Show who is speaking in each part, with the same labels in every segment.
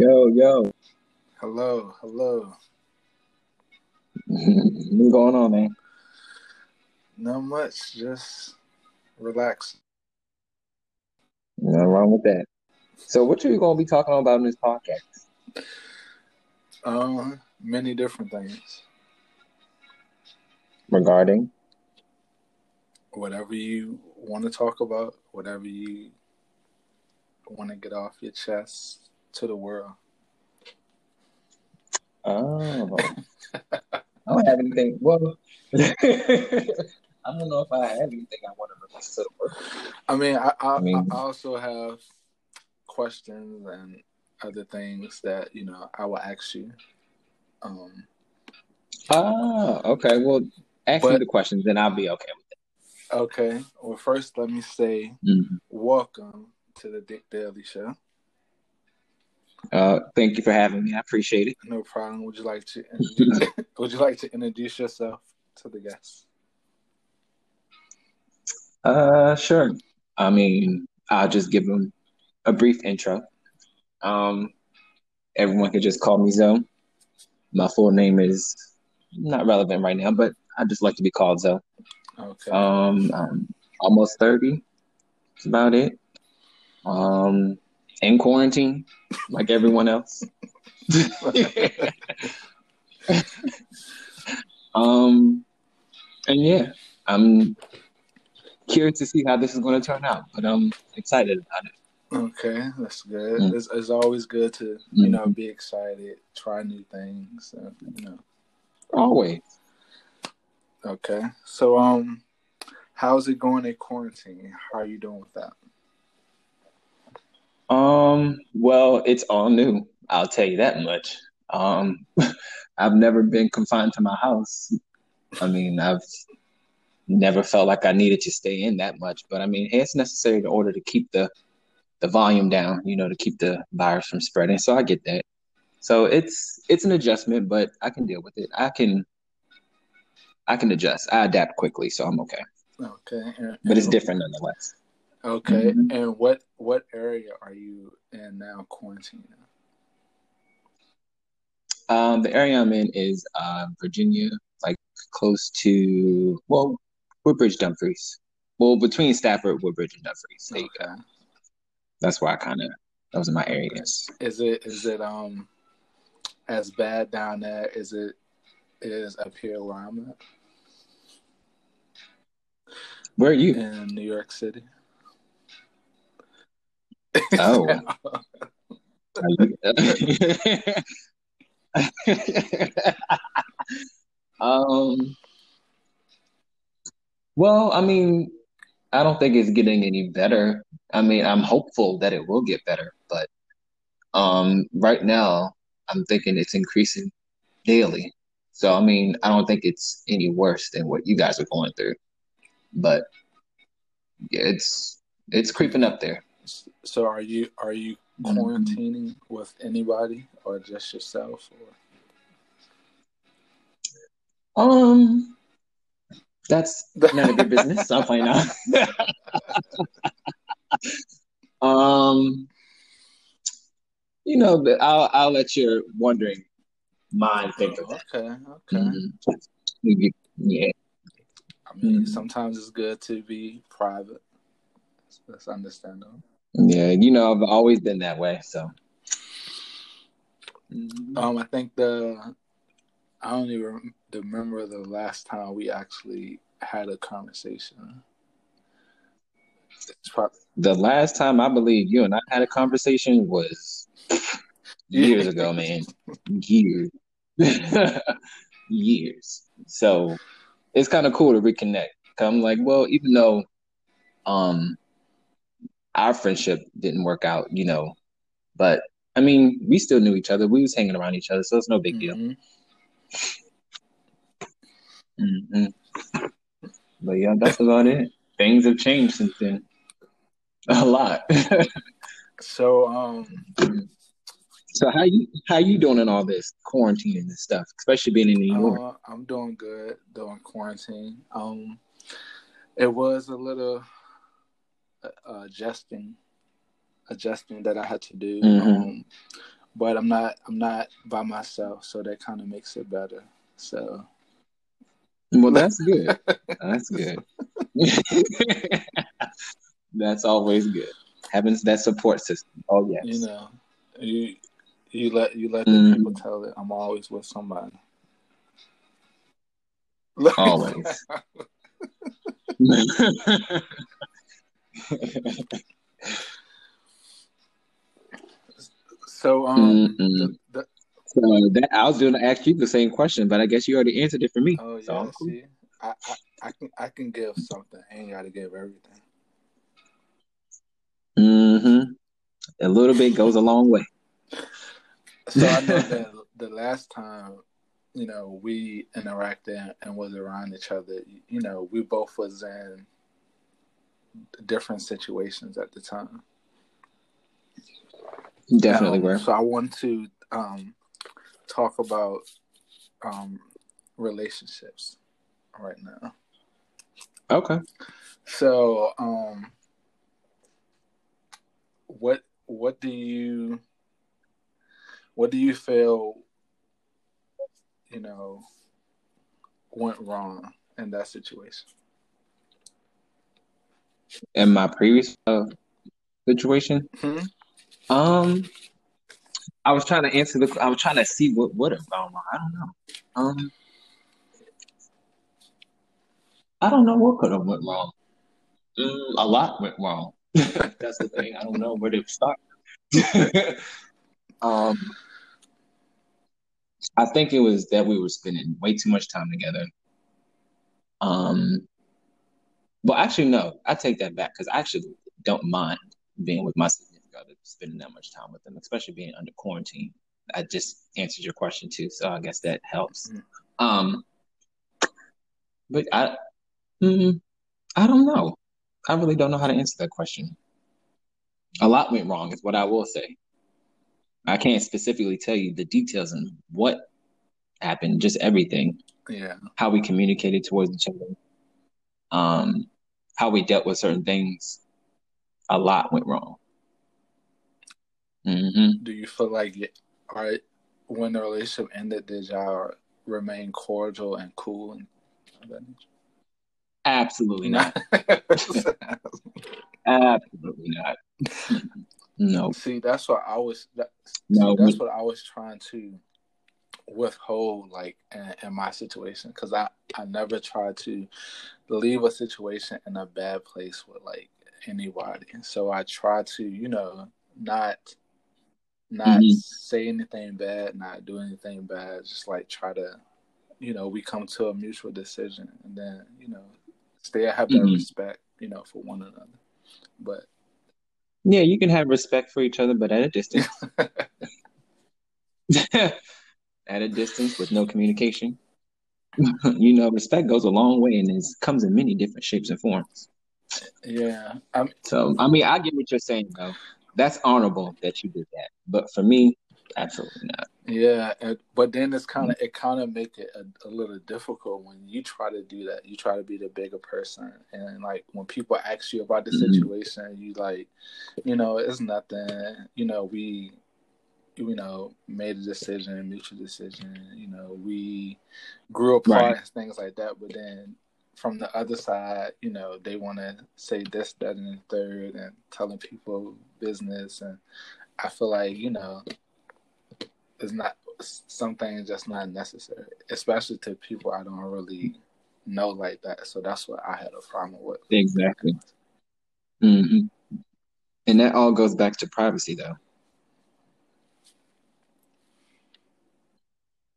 Speaker 1: Yo, yo.
Speaker 2: Hello, hello.
Speaker 1: What's going on, man?
Speaker 2: Not much, just relax.
Speaker 1: Nothing wrong with that. So, what are you going to be talking about in this podcast?
Speaker 2: Uh, many different things.
Speaker 1: Regarding?
Speaker 2: Whatever you want to talk about, whatever you want to get off your chest to the world.
Speaker 1: Oh. I don't have anything. Well, I don't know if I have anything I want to release to the world.
Speaker 2: I mean, I, I,
Speaker 1: I mean-
Speaker 2: I also have questions and other things that you know I will ask you. Um,
Speaker 1: Ah, okay. Well, ask me the questions and I'll be okay with it.
Speaker 2: okay. Well, first, let me say
Speaker 1: it.
Speaker 2: welcome to the Dick Daily Show.
Speaker 1: Uh, thank you for having me. I appreciate it.
Speaker 2: No problem. Would you like to introduce, would you like to introduce yourself to the guests?
Speaker 1: Uh, sure. I mean, I'll just give them a brief intro. Um, everyone can just call me Zoe. My full name is not relevant right now, but I just like to be called Zoe.
Speaker 2: Okay.
Speaker 1: Um, I'm almost 30. That's about it. Um, in quarantine, like everyone else. um, and yeah, I'm curious to see how this is going to turn out, but I'm excited about it.
Speaker 2: Okay, that's good.
Speaker 1: Mm.
Speaker 2: It's, it's always good to you know be excited, try new things. uh, you know.
Speaker 1: Always.
Speaker 2: Okay, so um, how's it going in quarantine? How are you doing with that?
Speaker 1: Um, well, it's all new. I'll tell you that much. Um, I've never been confined to my house. I mean, I've never felt like I needed to stay in that much, but I mean, it's necessary in order to keep the the volume down, you know, to keep the virus from spreading. So I get that. So it's it's an adjustment, but I can deal with it. I can I can adjust. I adapt quickly, so I'm okay.
Speaker 2: Okay,
Speaker 1: But it's different nonetheless.
Speaker 2: Okay,
Speaker 1: Mhm.
Speaker 2: and what what area are you in now? Quarantine.
Speaker 1: Um, the area I'm in is uh, Virginia, like close to well, Woodbridge, Dumfries. Well, between Stafford, Woodbridge, and Dumfries. There you go. That's where I kind of those are my areas.
Speaker 2: is it is it um as bad down there? Is it is up here where I'm at
Speaker 1: Where are you?
Speaker 2: in New York City?
Speaker 1: Oh. Um. Well, I mean, I don't think it's getting any better. I mean, I'm hopeful that it will get better, but um, right now, I'm thinking it's increasing daily. So, I mean, I don't think it's any worse than what you guys are going through, but yeah, it's it's creeping up there.
Speaker 2: So are you are you
Speaker 1: Mm-hmm.
Speaker 2: quarantining with anybody or just yourself? Or
Speaker 1: Um, that's none of your business. I'll find out. um, you know, I'll I'll let your wondering mind think of that.
Speaker 2: okay, okay.
Speaker 1: Mhm. Yeah.
Speaker 2: I mean,
Speaker 1: Mhm.
Speaker 2: sometimes it's good to be private. That's understandable.
Speaker 1: Yeah, you know, I've always been that way, so. Mhm.
Speaker 2: Um, I think the I don't even remember the last time we actually had a conversation. It's probably
Speaker 1: The last time I believe you and I had a conversation was years ago, man. Years. Years. So it's kind of cool to reconnect. I'm like, well, even though um our friendship didn't work out, you know, but I mean, we still knew each other. We was hanging around each other, so it's no big deal.
Speaker 2: Mhm.
Speaker 1: hmm But yeah, that's about it. Things have changed since then. A lot.
Speaker 2: So, um,
Speaker 1: so how you how you doing in all this quarantine and stuff, especially being in New York?
Speaker 2: uh, I'm doing good during quarantine. Um, it was a little uh, adjusting, adjusting that I had to do.
Speaker 1: Mhm.
Speaker 2: Um, but I'm not I'm not by myself, so that kind of makes it better. So,
Speaker 1: well, that's good. that's good. that's always good. Having that support system. Oh yes.
Speaker 2: You know, you you let you let the mm. people tell it. I'm always with somebody.
Speaker 1: Always.
Speaker 2: So um, the, the,
Speaker 1: so that I was going to ask you the same question, but I guess you already answered it for me.
Speaker 2: Oh yeah,
Speaker 1: so
Speaker 2: cool. see, I, I, I can I can give something. I ain't got to give everything.
Speaker 1: Mm-hmm. A little bit goes a long way.
Speaker 2: So I know that the last time, you know, we interacted and was around each other, you know, we both was in different situations at the time.
Speaker 1: Definitely um, were.
Speaker 2: So I want to um, talk about um, relationships right now.
Speaker 1: Okay.
Speaker 2: So, um, what what do you what do you feel you know went wrong in that situation?
Speaker 1: In my previous uh, situation,
Speaker 2: hmm
Speaker 1: um, I was trying to answer the. I was trying to see what would have gone wrong. I don't know. Um, I don't know what could have went wrong. Mm, a lot went wrong. That's the thing. I don't know where to start. um, I think it was that we were spending way too much time together. Um, well, actually, no, I take that back because I actually don't mind being with my significant other, spending that much time with them, especially being under quarantine. I just answered your question too, so I guess that helps. Mm-hmm. Um, but I, mm, I don't know. I really don't know how to answer that question. A lot went wrong, is what I will say. I can't specifically tell you the details and what happened, just everything.
Speaker 2: Yeah.
Speaker 1: How we communicated towards each other. Um, how we dealt with certain things. A lot went wrong. Mm-hmm.
Speaker 2: Do you feel like, all right, when the relationship ended, did y'all remain cordial and cool and
Speaker 1: Absolutely not. Absolutely not. no.
Speaker 2: See, that's what I was. That, no, see, that's what I was trying to withhold, like in, in my situation, because I I never try to leave a situation in a bad place with like anybody. So I try to, you know, not not mm-hmm. say anything bad, not do anything bad. Just like try to, you know, we come to a mutual decision, and then you know, stay have that mm-hmm. respect, you know, for one another. But
Speaker 1: yeah, you can have respect for each other, but at a distance. at a distance with no communication. you know, respect goes a long way and it comes in many different shapes and forms.
Speaker 2: Yeah.
Speaker 1: I'm... So, I mean, I get what you're saying, though. That's honorable that you did that. But for me, absolutely not.
Speaker 2: Yeah, but then it's kind of it kind of make it a, a, little difficult when you try to do that. You try to be the bigger person, and like when people ask you about the mm-hmm. situation, you like, you know, it's nothing. You know, we, you know, made a decision, mutual decision. You know, we grew apart right. and things like that. But then from the other side, you know, they want to say this, that, and the third, and telling people business, and I feel like you know it's not something just not necessary, especially to people I don't really know like that. So that's what I had a problem with.
Speaker 1: Exactly. Mm-hmm. And that all goes back to privacy, though.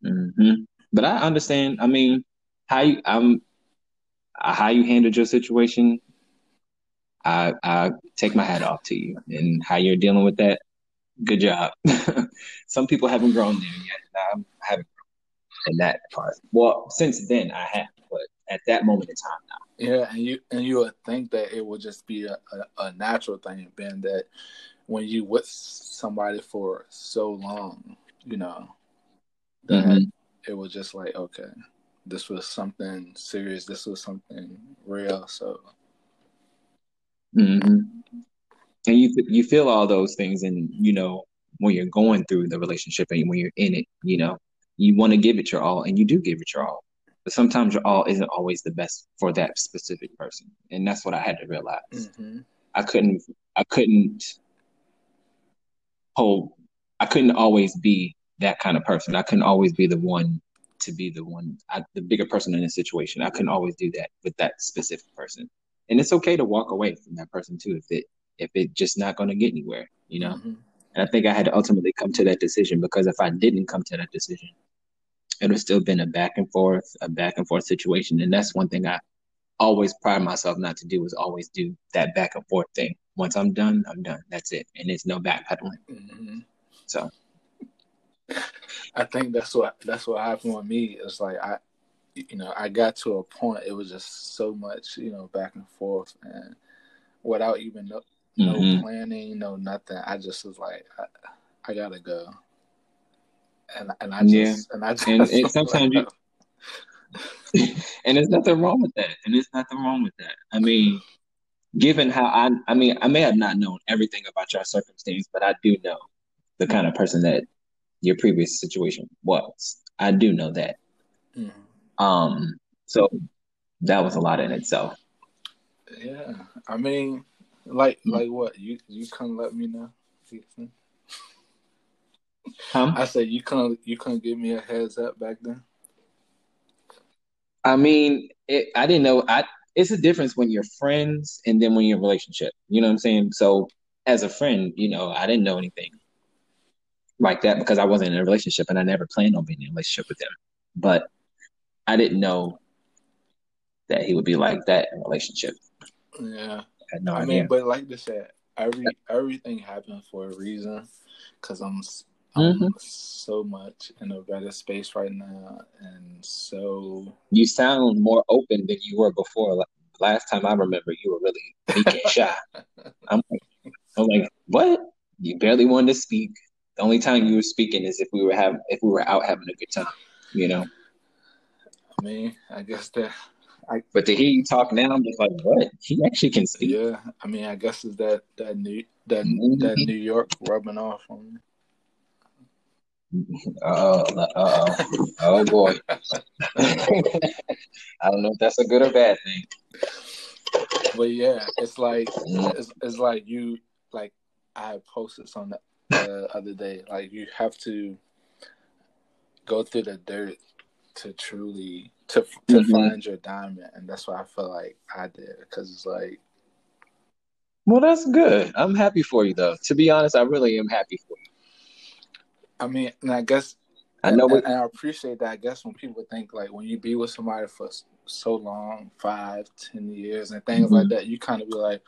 Speaker 1: Mm-hmm. But I understand. I mean, how you um, how you handled your situation. I I take my hat off to you, and how you're dealing with that good job. Some people haven't grown there yet. I haven't grown in that part. Well, since then I have, but at that moment in time now.
Speaker 2: Yeah, and you and you would think that it would just be a, a, a natural thing, Ben, that when you with somebody for so long, you know, that mm-hmm. it was just like, okay, this was something serious, this was something real. So
Speaker 1: mm-hmm and you you feel all those things and you know when you're going through the relationship and when you're in it. You know, you want to give it your all, and you do give it your all. But sometimes your all isn't always the best for that specific person, and that's what I had to realize. Mm-hmm. I couldn't, I couldn't hold, I couldn't always be that kind of person. I couldn't always be the one to be the one, I, the bigger person in a situation. I couldn't always do that with that specific person, and it's okay to walk away from that person too if it if it just not going to get anywhere, you know. Mm-hmm. And I think I had to ultimately come to that decision because if I didn't come to that decision, it would still been a back and forth, a back and forth situation. And that's one thing I always pride myself not to do is always do that back and forth thing. Once I'm done, I'm done. That's it. And it's no backpedaling. Mm-hmm. So
Speaker 2: I think that's what that's what happened with me. It's like I you know, I got to a point it was just so much, you know, back and forth and without even no, no mm-hmm. planning, no nothing. I just was like I, I gotta go and and I just yeah. and I just
Speaker 1: and, and sometimes you and there's nothing wrong with that. And there's nothing wrong with that. I mean, given how I I mean, I may have not known everything about your circumstance, but I do know the kind of person that your previous situation was. I do know that. Mm-hmm. Um so that was a lot in itself.
Speaker 2: Yeah. I mean, like like what? You you couldn't let me know. Huh? I said you couldn't you couldn't give me a heads up back then.
Speaker 1: I mean, it, I didn't know. I it's a difference when you're friends and then when you're in a relationship. You know what I'm saying? So as a friend, you know, I didn't know anything like that because I wasn't in a relationship and I never planned on being in a relationship with him. But I didn't know that he would be like that in a relationship.
Speaker 2: Yeah. I had no I idea. mean, but like I said, every everything happened for a reason. Cause I'm mm-hmm. so much in a better space right now, and so
Speaker 1: you sound more open than you were before. Like, last time I remember, you were really weak and shy. I'm like, I'm like, what? You barely wanted to speak. The only time you were speaking is if we were having if we were out having a good time, you know.
Speaker 2: I mean, I guess that. I,
Speaker 1: but to hear you talk now, I'm just like, what? He actually can speak.
Speaker 2: Yeah, I mean, I guess is that that New that mm-hmm. that New York rubbing off on me.
Speaker 1: Oh, oh, oh boy. I don't know if that's a good or bad thing.
Speaker 2: But yeah, it's like mm. it's, it's like you like I posted something the other day. Like you have to go through the dirt to truly to to mm-hmm. find your diamond, and that's what I feel like I did because it's like.
Speaker 1: Well, that's good. I'm happy for you, though. To be honest, I really am happy for you.
Speaker 2: I mean, and I guess
Speaker 1: I know,
Speaker 2: and, and I appreciate that. I guess when people think like when you be with somebody for so long, five, ten years, and things mm-hmm. like that, you kind of be like,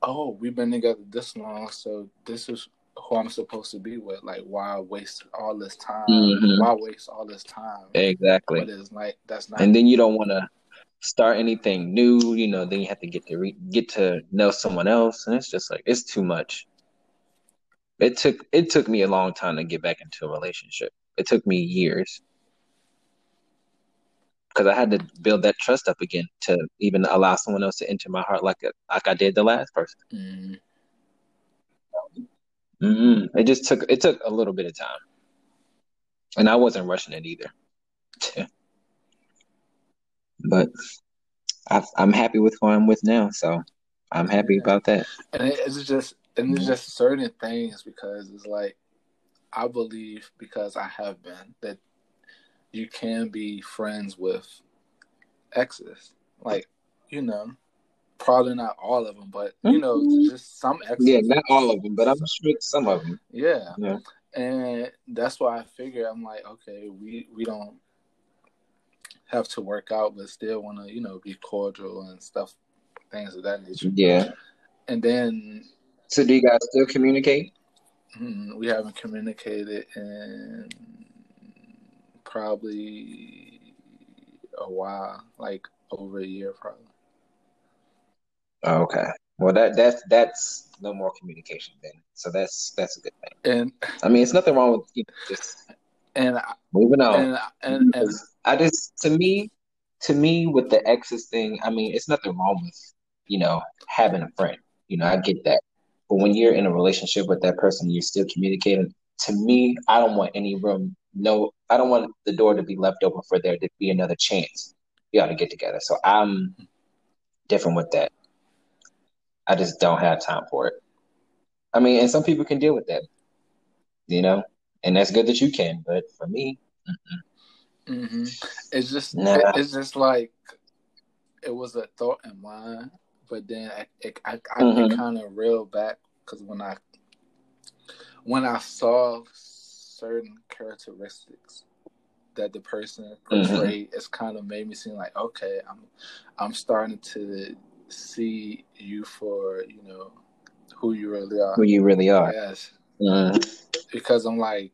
Speaker 2: "Oh, we've been together this long, so this is who I'm supposed to be with. Like, why waste all this time? Mm-hmm. Why waste all this time?
Speaker 1: Exactly.
Speaker 2: But it's like that's not.
Speaker 1: And then you don't want to start anything new. You know, then you have to get to re- get to know someone else, and it's just like it's too much it took it took me a long time to get back into a relationship. It took me years because I had to build that trust up again to even allow someone else to enter my heart like a, like I did the last person. Mm. Mm-hmm. It just took it took a little bit of time, and I wasn't rushing it either. but i am happy with who I'm with now, so I'm happy about that.
Speaker 2: And it's just and there's just certain things because it's like I believe because I have been that you can be friends with exes, like you know, probably not all of them, but you know, mm-hmm. just some exes.
Speaker 1: Yeah, not all of them, but I'm sure some of them.
Speaker 2: Yeah, yeah. And that's why I figure I'm like, okay, we we don't have to work out, but still want to, you know, be cordial and stuff, things of that nature.
Speaker 1: Yeah.
Speaker 2: And then
Speaker 1: so do you guys still communicate?
Speaker 2: Mm, we haven't communicated in probably a while, like over a year, probably.
Speaker 1: Oh, okay. Well, that that's that's no more communication then. So that's that's a good thing.
Speaker 2: And
Speaker 1: I mean, it's nothing wrong with you know, just
Speaker 2: and
Speaker 1: moving on.
Speaker 2: And, and, and
Speaker 1: I just to me, to me, with the exes thing, I mean, it's nothing wrong with you know having a friend. You know, I get that. But when you're in a relationship with that person, you're still communicating. to me, I don't want any room. No, I don't want the door to be left open for there to be another chance. We ought to get together. So I'm different with that. I just don't have time for it. I mean, and some people can deal with that, you know, and that's good that you can. But for me,
Speaker 2: mm-hmm. it's just nah. it's just like it was a thought in mind, but then it, I, I mm-hmm. kind of reeled back because when I when I saw certain characteristics that the person mm-hmm. portrayed, mm-hmm. it's kind of made me seem like okay, I'm I'm starting to see you for you know who you really are.
Speaker 1: Who you really are.
Speaker 2: Yes. Mm-hmm. Because I'm like,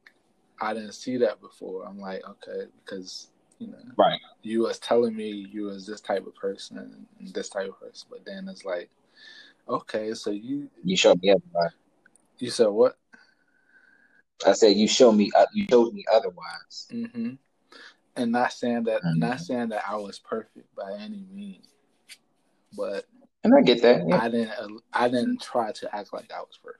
Speaker 2: I didn't see that before. I'm like, okay, because you know,
Speaker 1: right?
Speaker 2: You was telling me you was this type of person and this type of person, but then it's like, okay, so you
Speaker 1: you showed me otherwise.
Speaker 2: You said what?
Speaker 1: I said you showed me uh, you showed me otherwise.
Speaker 2: Mm-hmm. And not saying that, mm-hmm. not saying that I was perfect by any means, but
Speaker 1: and I get that.
Speaker 2: Yeah. I didn't. I didn't try to act like I was perfect.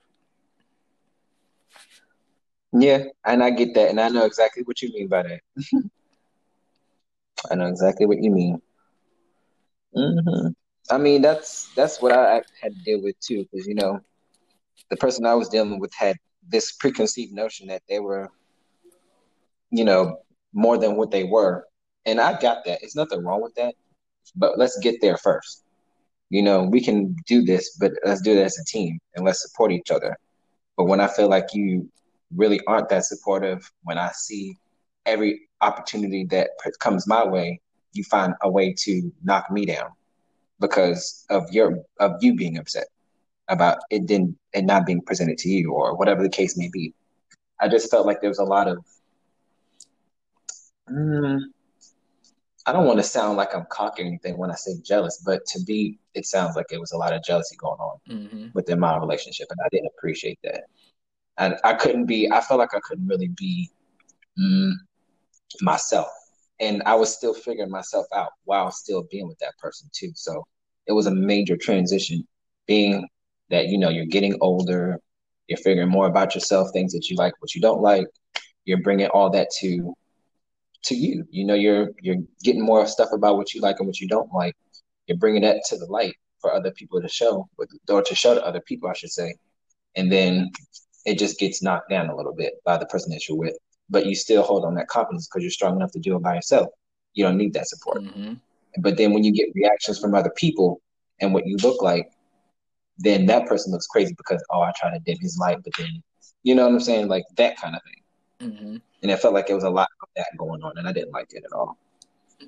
Speaker 1: Yeah, and I get that, and I know exactly what you mean by that. I know exactly what you mean. Mm-hmm. I mean, that's that's what I had to deal with too, because you know, the person I was dealing with had this preconceived notion that they were, you know, more than what they were, and I got that. It's nothing wrong with that, but let's get there first you know, we can do this, but let's do it as a team and let's support each other. But when I feel like you really aren't that supportive, when I see every opportunity that comes my way, you find a way to knock me down because of your of you being upset about it didn't and not being presented to you or whatever the case may be. I just felt like there was a lot of mm, I don't want to sound like I'm cocky or anything when I say jealous, but to be, it sounds like it was a lot of jealousy going on mm-hmm. within my relationship, and I didn't appreciate that. And I couldn't be. I felt like I couldn't really be mm, myself, and I was still figuring myself out while still being with that person too. So it was a major transition, being that you know you're getting older, you're figuring more about yourself, things that you like, what you don't like. You're bringing all that to to you. You know, you're you're getting more stuff about what you like and what you don't like. You're bringing that to the light for other people to show, or to show to other people, I should say. And then it just gets knocked down a little bit by the person that you're with. But you still hold on that confidence because you're strong enough to do it by yourself. You don't need that support. Mm-hmm. But then when you get reactions from other people and what you look like, then that person looks crazy because oh, I try to dim his light, but then you know what I'm saying, like that kind of thing. Mm-hmm and it felt like it was a lot of that going on, and I didn't like it at all.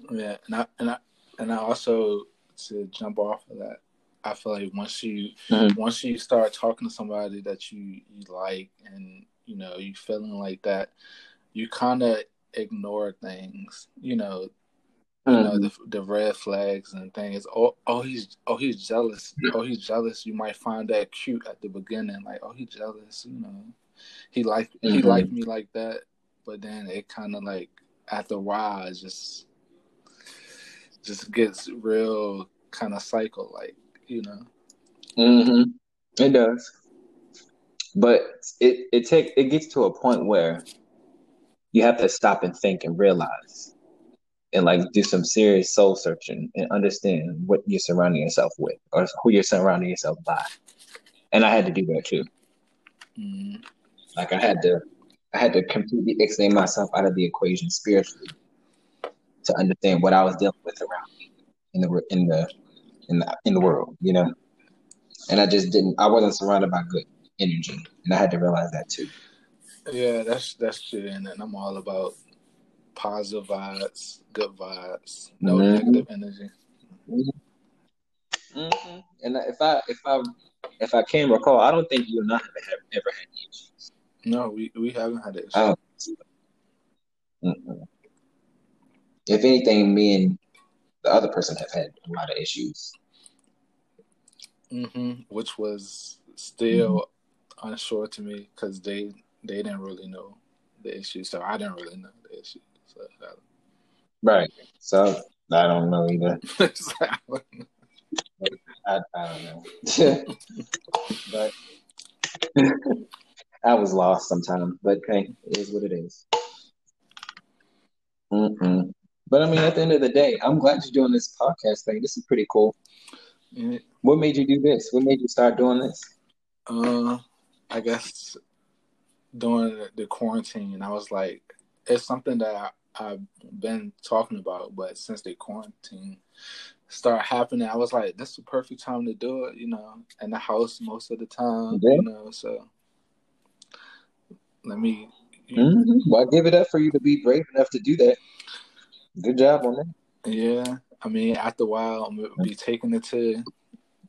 Speaker 2: Yeah, and I and I and I also to jump off of that, I feel like once you mm-hmm. once you start talking to somebody that you you like, and you know you feeling like that, you kind of ignore things. You know, you know mm-hmm. the the red flags and things. Oh, oh, he's oh he's jealous. Oh, he's jealous. You might find that cute at the beginning, like oh he's jealous. You know, he like mm-hmm. he liked me like that but then it kind of like after a while, it just just gets real kind of cycle, like you know.
Speaker 1: Mm-hmm. It does, but it it take it gets to a point where you have to stop and think and realize, and like do some serious soul searching and understand what you're surrounding yourself with or who you're surrounding yourself by. And I had to do that too. Mm-hmm. Like I had to I had to completely explain myself out of the equation spiritually to understand what I was dealing with around me in the in the in the in the world, you know. And I just didn't. I wasn't surrounded by good energy, and I had to realize that too.
Speaker 2: Yeah, that's that's true, and I'm all about positive vibes, good vibes, no mm-hmm. negative energy.
Speaker 1: Mm-hmm. Mm-hmm. And if I if I if I can recall, I don't think you and I have ever had issues.
Speaker 2: No, we, we haven't had it. Oh.
Speaker 1: If anything, me and the other person have had a lot of issues.
Speaker 2: Mm-hmm. Which was still mm-hmm. unsure to me because they they didn't really know the issue, so I didn't really know the issue. So
Speaker 1: right. So I don't know either. I, I don't know, but I was lost sometimes, but hey, it is what it is. Mm-mm. But I mean, at the end of the day, I'm glad you're doing this podcast thing. This is pretty cool.
Speaker 2: Yeah.
Speaker 1: What made you do this? What made you start doing this?
Speaker 2: Uh, I guess during the quarantine, I was like, it's something that I, have been talking about, but since the quarantine started happening, I was like, this is the perfect time to do it. You know, in the house most of the time.
Speaker 1: Yeah.
Speaker 2: You know, so let me.
Speaker 1: Mm-hmm. Well, I give it up for you to be brave enough to do that. Good job on that.
Speaker 2: Yeah, I mean, after a while, I'm gonna be taking it to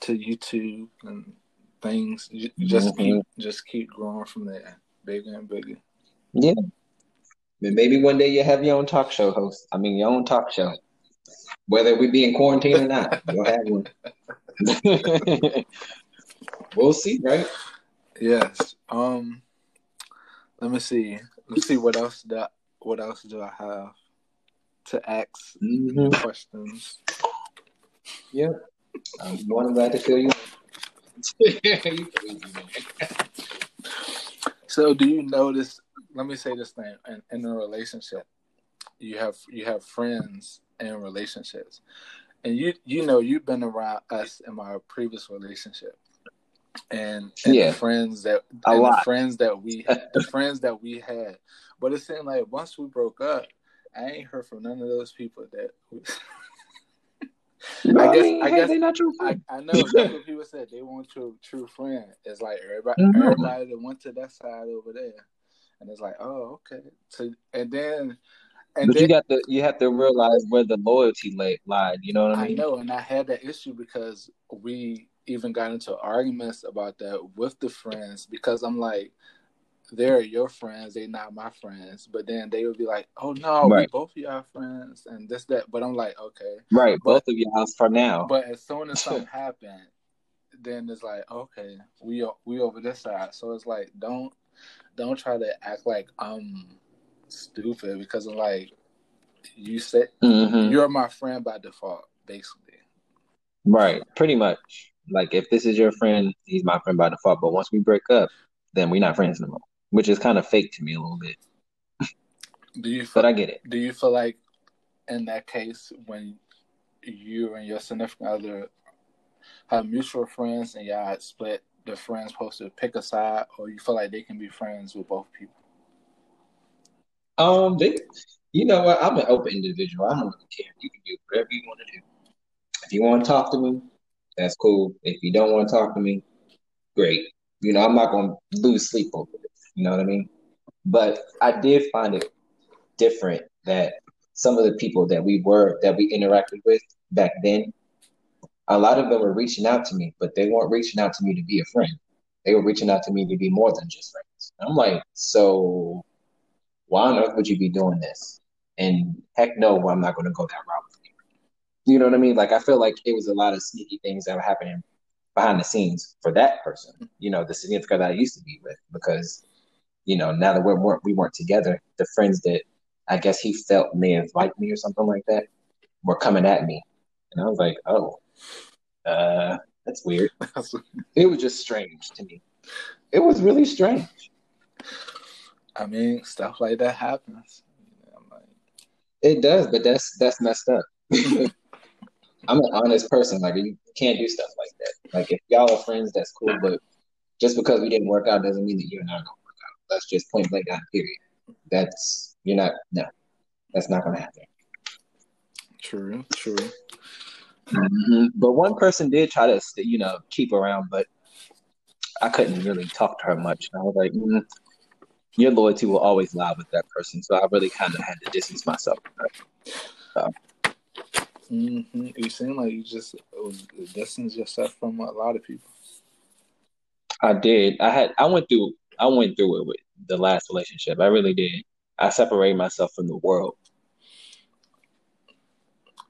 Speaker 2: to YouTube and things. Just mm-hmm. keep just keep growing from there, bigger and bigger.
Speaker 1: Yeah. Maybe one day you have your own talk show host. I mean, your own talk show. Whether we be in quarantine or not, you'll have one. we'll see, right?
Speaker 2: Yes. Um. Let me see. Let's see what else that what else do I have to ask mm-hmm. questions.
Speaker 1: Yeah. I'm more than glad to feel you.
Speaker 2: so do you notice let me say this thing in, in a relationship you have you have friends and relationships and you you know you've been around us in my previous relationship and, and
Speaker 1: yeah.
Speaker 2: the friends that
Speaker 1: a lot.
Speaker 2: the friends that we the friends that we had but it seemed like once we broke up i ain't heard from none of those people that I guess I guess
Speaker 1: they not true
Speaker 2: I, I know that's what people said. They want your true friend. It's like everybody mm-hmm. everybody that went to that side over there. And it's like, oh, okay. So and then and
Speaker 1: but
Speaker 2: then,
Speaker 1: you got to you have to realize where the loyalty lay, lied. You know what I mean?
Speaker 2: I know, and I had that issue because we even got into arguments about that with the friends because I'm like, they're your friends, they're not my friends. But then they would be like, oh no, right. we both of y'all friends and this that. But I'm like, okay,
Speaker 1: right,
Speaker 2: but,
Speaker 1: both of y'all for now.
Speaker 2: But as soon as something happened, then it's like, okay, we we over this side. So it's like, don't don't try to act like I'm stupid because I'm like, you said
Speaker 1: mm-hmm.
Speaker 2: you're my friend by default, basically.
Speaker 1: Right, pretty much. Like if this is your friend, he's my friend by default. But once we break up, then we're not friends no more which is kind of fake to me a little bit.
Speaker 2: Do you? Feel,
Speaker 1: but I get it.
Speaker 2: Do you feel like, in that case, when you and your significant other have mutual friends and y'all split, the friends supposed to pick a side, or you feel like they can be friends with both people?
Speaker 1: Um, they, you know what? I'm an open individual. I don't really care. You can do whatever you want to do. If you want to talk to me, that's cool. If you don't want to talk to me, great. You know, I'm not going to lose sleep over it. You know what I mean? But I did find it different that some of the people that we were that we interacted with back then, a lot of them were reaching out to me, but they weren't reaching out to me to be a friend. They were reaching out to me to be more than just friends. I'm like, so why on earth would you be doing this? And heck no, I'm not going to go that route you. Know what I mean? Like I feel like it was a lot of sneaky things that were happening behind the scenes for that person. You know, the significant that I used to be with, because you know, now that we weren't we weren't together, the friends that I guess he felt may have liked me or something like that were coming at me, and I was like, oh, uh, that's weird. it was just strange to me. It was really strange.
Speaker 2: I mean, stuff like that happens. Like...
Speaker 1: It does, but that's that's messed up. I'm an honest person. Like you can't do stuff like that. Like if y'all are friends, that's cool. But just because we didn't work out doesn't mean that you're not gonna work out. that's just point blank down. Period. That's you're not. No, that's not going to happen.
Speaker 2: True. True.
Speaker 1: Mm-hmm. But one person did try to, you know, keep around, but I couldn't really talk to her much. I was like, mm, your loyalty will always lie with that person. So I really kind of had to distance myself from her.
Speaker 2: So. Mm-hmm. You seem like you just distance yourself from a lot of people.
Speaker 1: I did. I had. I went through I went through it with the last relationship. I really did. I separated myself from the world.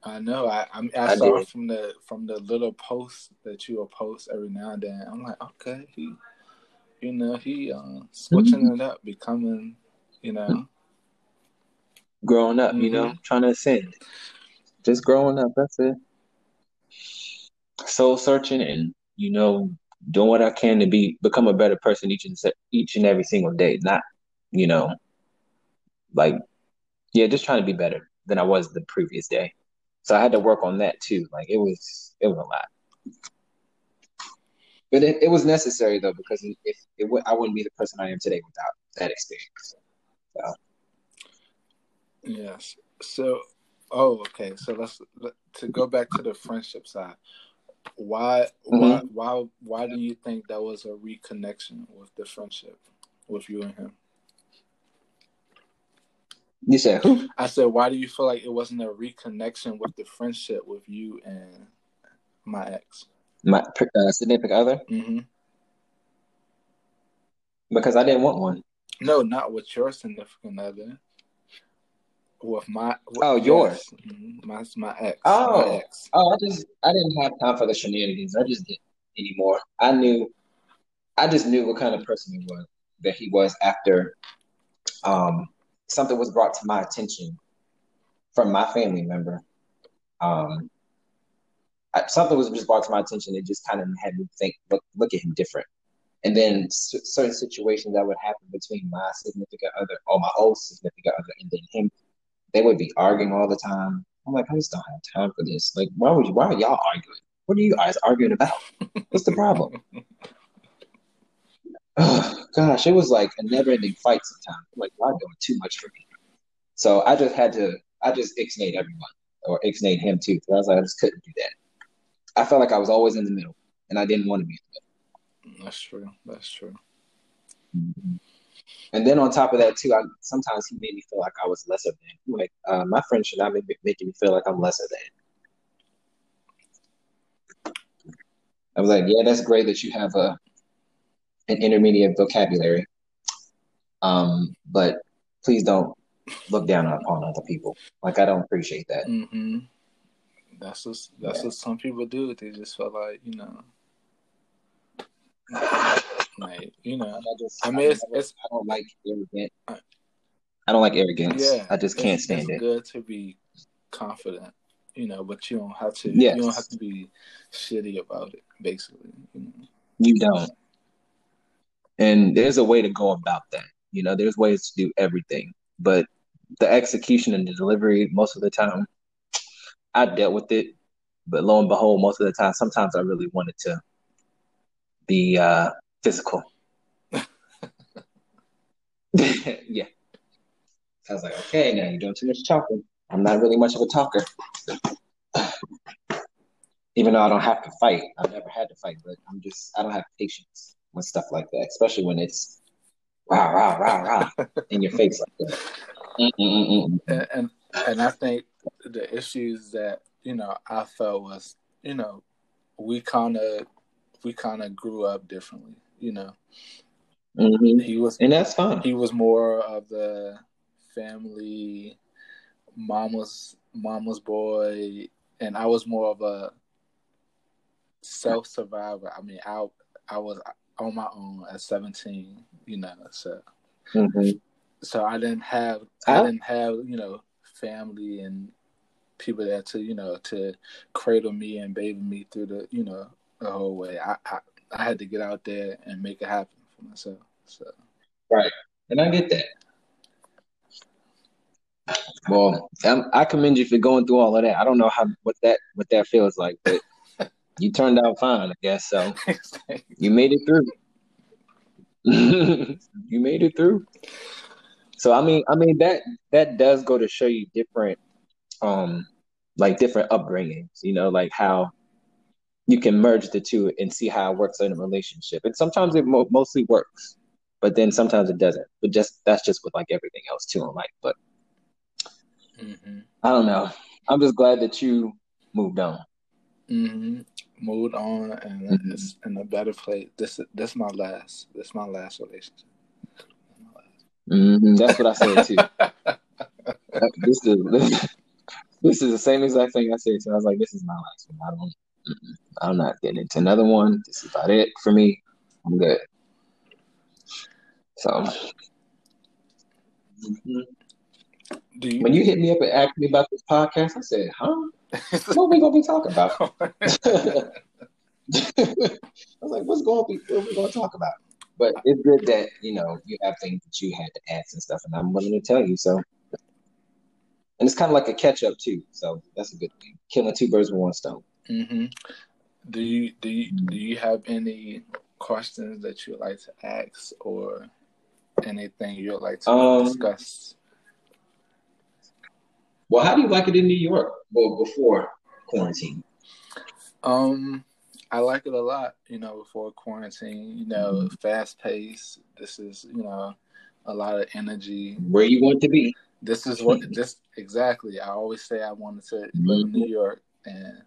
Speaker 2: I know. I I, I, I saw did. from the from the little posts that you will post every now and then. I'm like, okay, he, you know, he uh, switching mm-hmm. it up, becoming, you know,
Speaker 1: growing up. Mm-hmm. You know, mm-hmm. trying to ascend. Just growing up. That's it. Soul searching and you know doing what I can to be become a better person each and each and every single day. Not, you know, like yeah, just trying to be better than I was the previous day. So I had to work on that too. Like it was it was a lot. But it, it was necessary though because if it, I wouldn't be the person I am today without that experience. So.
Speaker 2: Yes. So, oh, okay. So let's to go back to the friendship side. Why, mm-hmm. why, why, why do you think that was a reconnection with the friendship with you and him?
Speaker 1: You said who?
Speaker 2: I said, why do you feel like it wasn't a reconnection with the friendship with you and my ex?
Speaker 1: My uh, significant other.
Speaker 2: Mm-hmm.
Speaker 1: Because I didn't want one.
Speaker 2: No, not with your significant other. With my with,
Speaker 1: oh yours,
Speaker 2: mm-hmm. my my ex.
Speaker 1: Oh,
Speaker 2: my
Speaker 1: ex. oh, I just I didn't have time for the shenanigans. I just didn't anymore. I knew, I just knew what kind of person he was. That he was after, um, something was brought to my attention from my family member. Um, something was just brought to my attention. It just kind of had me think, look, look at him different. And then s- certain situations that would happen between my significant other or my old significant other and then him, they would be arguing all the time. I'm like, I just don't have time for this. Like, why would you? Why are y'all arguing? What are you guys arguing about? What's the problem? oh, gosh, it was like a never-ending fight sometimes. I'm like, y'all doing too much for me. So I just had to, I just ixnayed everyone or ixnayed him too. Because I was like, I just couldn't do that. I felt like I was always in the middle, and I didn't want to be in
Speaker 2: the middle. That's true. That's true.
Speaker 1: Mm-hmm. And then on top of that too, I sometimes he made me feel like I was lesser than. Like uh, my friend should not be making me feel like I'm lesser than. I was like, yeah, that's great that you have a an intermediate vocabulary, um, but please don't look down upon other people. Like I don't appreciate that.
Speaker 2: Mm-hmm. That's what that's yeah. what some people do. They just feel like you know, like you know. I, just, I mean, it's, it's
Speaker 1: I don't like arrogant. I don't like arrogance.
Speaker 2: Yeah,
Speaker 1: I just can't stand
Speaker 2: it's
Speaker 1: it.
Speaker 2: Good to be confident, you know, but you don't have to. Yes. You don't have to be shitty about it. Basically, you, know?
Speaker 1: you don't. And there's a way to go about that. You know, there's ways to do everything, but the execution and the delivery most of the time I dealt with it, but lo and behold, most of the time, sometimes I really wanted to be uh, physical. yeah. I was like, okay, now you're doing too much talking. I'm not really much of a talker. Even though I don't have to fight, I've never had to fight, but I'm just, I don't have patience with stuff like that, especially when it's rah, rah, rah, rah in your face like that.
Speaker 2: Mm, mm, mm, and, and, and I think the issues that you know I felt was you know we kind of we kind of grew up differently. You know,
Speaker 1: mm-hmm.
Speaker 2: he was
Speaker 1: and that's fine.
Speaker 2: He was more of the family, mama's mama's boy, and I was more of a self survivor. I mean, I I was on my own at seventeen. You know, so.
Speaker 1: Mm-hmm.
Speaker 2: So I didn't have I didn't have you know family and people there to you know to cradle me and baby me through the you know the whole way. I I, I had to get out there and make it happen for myself. So
Speaker 1: right, and I get that. Well, I'm, i commend you for going through all of that. I don't know how what that what that feels like, but you turned out fine, I guess. So you made it through. you made it through. So I mean, I mean that that does go to show you different, um, like different upbringings. You know, like how you can merge the two and see how it works in a relationship. And sometimes it mo- mostly works, but then sometimes it doesn't. But just that's just with like everything else too in life. But
Speaker 2: mm-hmm.
Speaker 1: I don't know. I'm just glad that you moved on.
Speaker 2: Mm-hmm. Moved on, and mm-hmm. it's in a better place. This this my last. This my last relationship.
Speaker 1: Mm-hmm. That's what I said too. this is this is the same exact thing I said. So I was like, this is my last one. I don't. I'm not getting into another one. This is about it for me. I'm good. So. Mm-hmm. You, when you hit me up and asked me about this podcast, I said, "Huh? what are we gonna be talking about?" I was like, what's going on? What are we going to talk about? But it's good that, you know, you have things that you had to ask and stuff, and I'm willing to tell you. So, and it's kind of like a catch up, too. So that's a good thing. Killing two birds with one stone.
Speaker 2: Mm-hmm. Do you do you do you have any questions that you'd like to ask or anything you'd like to um, discuss?
Speaker 1: Well, how do you like it in New York? Well, before quarantine.
Speaker 2: Um, I like it a lot. You know, before quarantine. You know, mm-hmm. fast pace. This is you know a lot of energy.
Speaker 1: Where you want to be.
Speaker 2: This is what this exactly. I always say I wanted to live mm-hmm. in New. York, and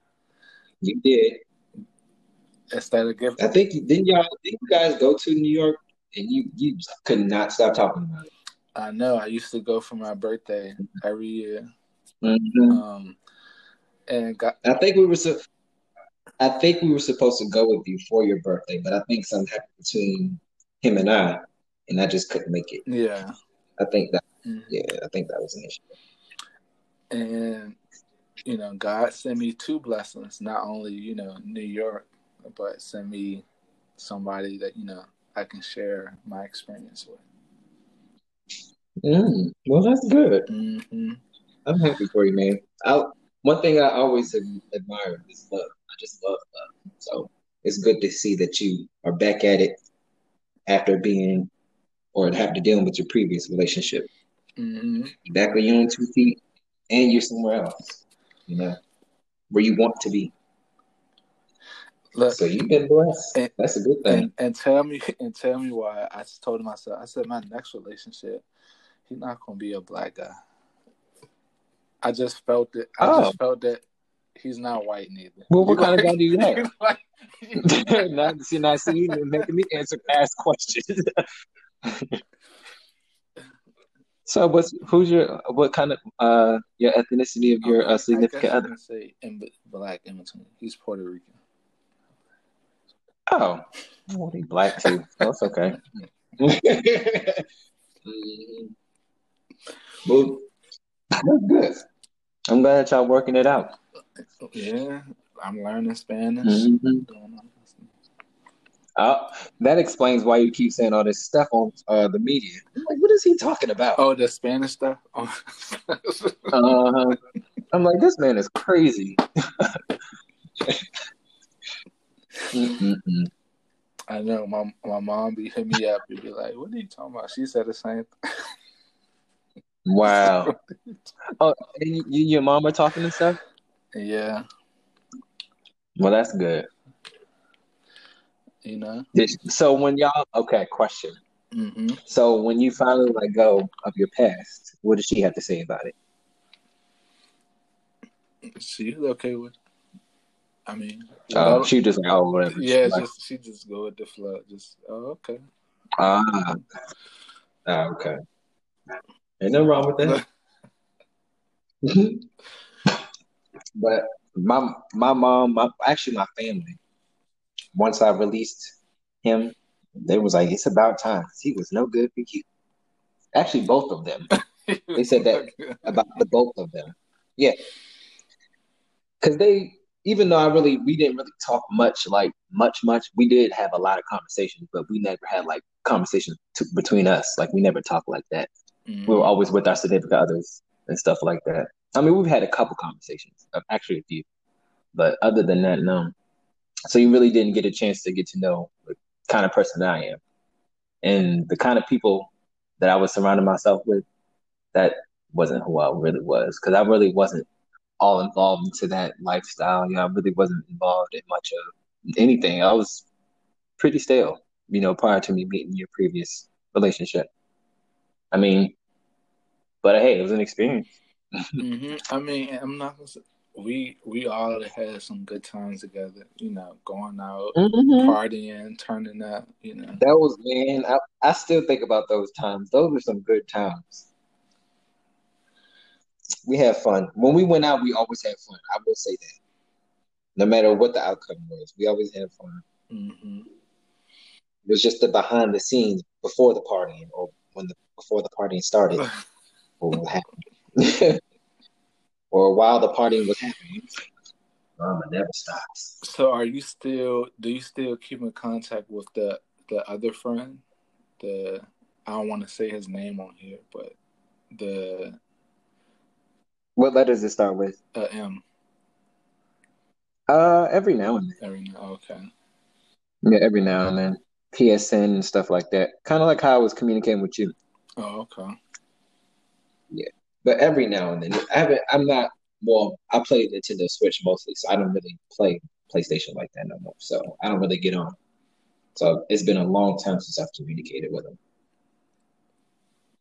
Speaker 1: you did.
Speaker 2: Instead of giving,
Speaker 1: I think didn't y'all didn't you guys go to New York and you you could not stop talking about it.
Speaker 2: I know. I used to go for my birthday every year. Mm-hmm. Um, and got,
Speaker 1: I think we were so. I think we were supposed to go with you for your birthday, but I think something happened between him and I, and I just couldn't make it.
Speaker 2: Yeah,
Speaker 1: I think that. Mm-hmm. Yeah, I think that was an issue.
Speaker 2: And you know, God sent me two blessings. Not only you know New York, but send me somebody that you know I can share my experience with.
Speaker 1: Mm, well, that's good. Mm-hmm. I'm happy for you, man. I, one thing I always admire is love. I just love love. So it's good to see that you are back at it after being or after dealing with your previous relationship. Mm-hmm. Back on your own two feet, and you're somewhere else. You know where you want to be. Look, so you've been blessed. And, That's a good thing.
Speaker 2: And, and, tell me, and tell me why. I told myself, I said, my next relationship, he's not gonna be a black guy. I just felt it. I oh. just felt that he's not white neither.
Speaker 1: Well, what kind of guy do you have? not, see, now, see, you making me answer ask questions. So, what's who's your what kind of uh your ethnicity of your uh, significant other?
Speaker 2: Say in black in between. He's Puerto Rican.
Speaker 1: Oh, well, he black too. That's okay. well, that's good. I'm glad that y'all working it out.
Speaker 2: Yeah, I'm learning Spanish. Mm-hmm.
Speaker 1: Uh, that explains why you keep saying all this stuff on uh, the media. I'm like, what is he talking about?
Speaker 2: Oh, the Spanish stuff.
Speaker 1: Oh. uh, I'm like, this man is crazy.
Speaker 2: I know my my mom be hit me up and be like, "What are you talking about?" She said the same. thing.
Speaker 1: Wow. oh, and you, your mom are talking and stuff.
Speaker 2: Yeah.
Speaker 1: Well, that's good.
Speaker 2: You know.
Speaker 1: So when y'all okay, question. Mm-hmm. So when you finally let go of your past, what does she have to say about it?
Speaker 2: She's okay with. I mean,
Speaker 1: oh, she just like, oh, whatever.
Speaker 2: Yeah, she just she just go with the flow. Just oh, okay.
Speaker 1: Ah, ah okay. Ain't nothing wrong with that. but my my mom, my actually my family, once I released him, they was like, "It's about time." He was no good for you. Actually, both of them. they said that about the both of them. Yeah, because they, even though I really, we didn't really talk much, like much, much. We did have a lot of conversations, but we never had like conversations to, between us. Like we never talked like that. Mm-hmm. We were always with our significant others and stuff like that. I mean, we've had a couple conversations, uh, actually a few, but other than that, no. So you really didn't get a chance to get to know the kind of person I am, and the kind of people that I was surrounding myself with. That wasn't who I really was, because I really wasn't all involved into that lifestyle. You know, I really wasn't involved in much of anything. I was pretty stale, you know, prior to me meeting your previous relationship. I mean, but hey, it was an experience.
Speaker 2: mm-hmm. I mean, I'm not gonna say we we all had some good times together. You know, going out, mm-hmm. partying, turning up. You know,
Speaker 1: that was man. I I still think about those times. Those were some good times. We had fun when we went out. We always had fun. I will say that. No matter what the outcome was, we always had fun. Mm-hmm. It was just the behind the scenes before the partying or when the before the partying started what happened. or while the partying was happening. drama never stops.
Speaker 2: So, are you still? Do you still keep in contact with the the other friend? The I don't want to say his name on here, but the
Speaker 1: what letters it start with?
Speaker 2: Uh, M.
Speaker 1: Uh, every now and then.
Speaker 2: Every now, okay.
Speaker 1: Yeah, every now and then. PSN and stuff like that. Kind of like how I was communicating with you.
Speaker 2: Oh, okay.
Speaker 1: Yeah, but every now and then. I haven't. I'm not. Well, I play Nintendo Switch mostly, so I don't really play PlayStation like that no more. So I don't really get on. So it's been a long time since I've communicated with him.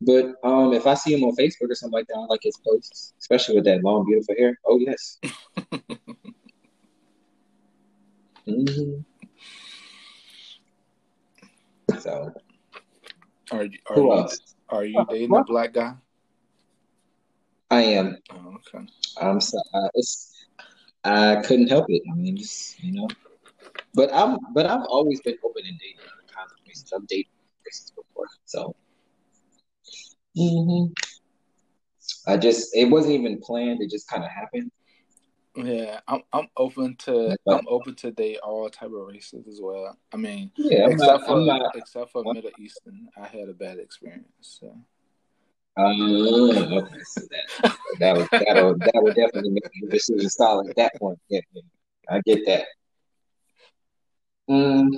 Speaker 1: But um, if I see him on Facebook or something like that, I like his posts, especially with that long, beautiful hair. Oh yes. mm-hmm. So,
Speaker 2: are you are you, are you dating a black guy?
Speaker 1: I am.
Speaker 2: Oh, okay.
Speaker 1: I'm so, uh, it's I couldn't help it. I mean, just you know, but I'm but I've always been open in dating kinds of reasons. I've dated races before, so Mm-hmm. I just it wasn't even planned. It just kind of happened.
Speaker 2: Yeah, I'm I'm open to I'm open to date all type of races as well. I mean,
Speaker 1: yeah,
Speaker 2: except
Speaker 1: not,
Speaker 2: for
Speaker 1: not,
Speaker 2: except for Middle Eastern, I had a bad experience. So.
Speaker 1: Um, okay, so that that would that would definitely make your decision solid at that point. Yeah, yeah, I get that. Mm,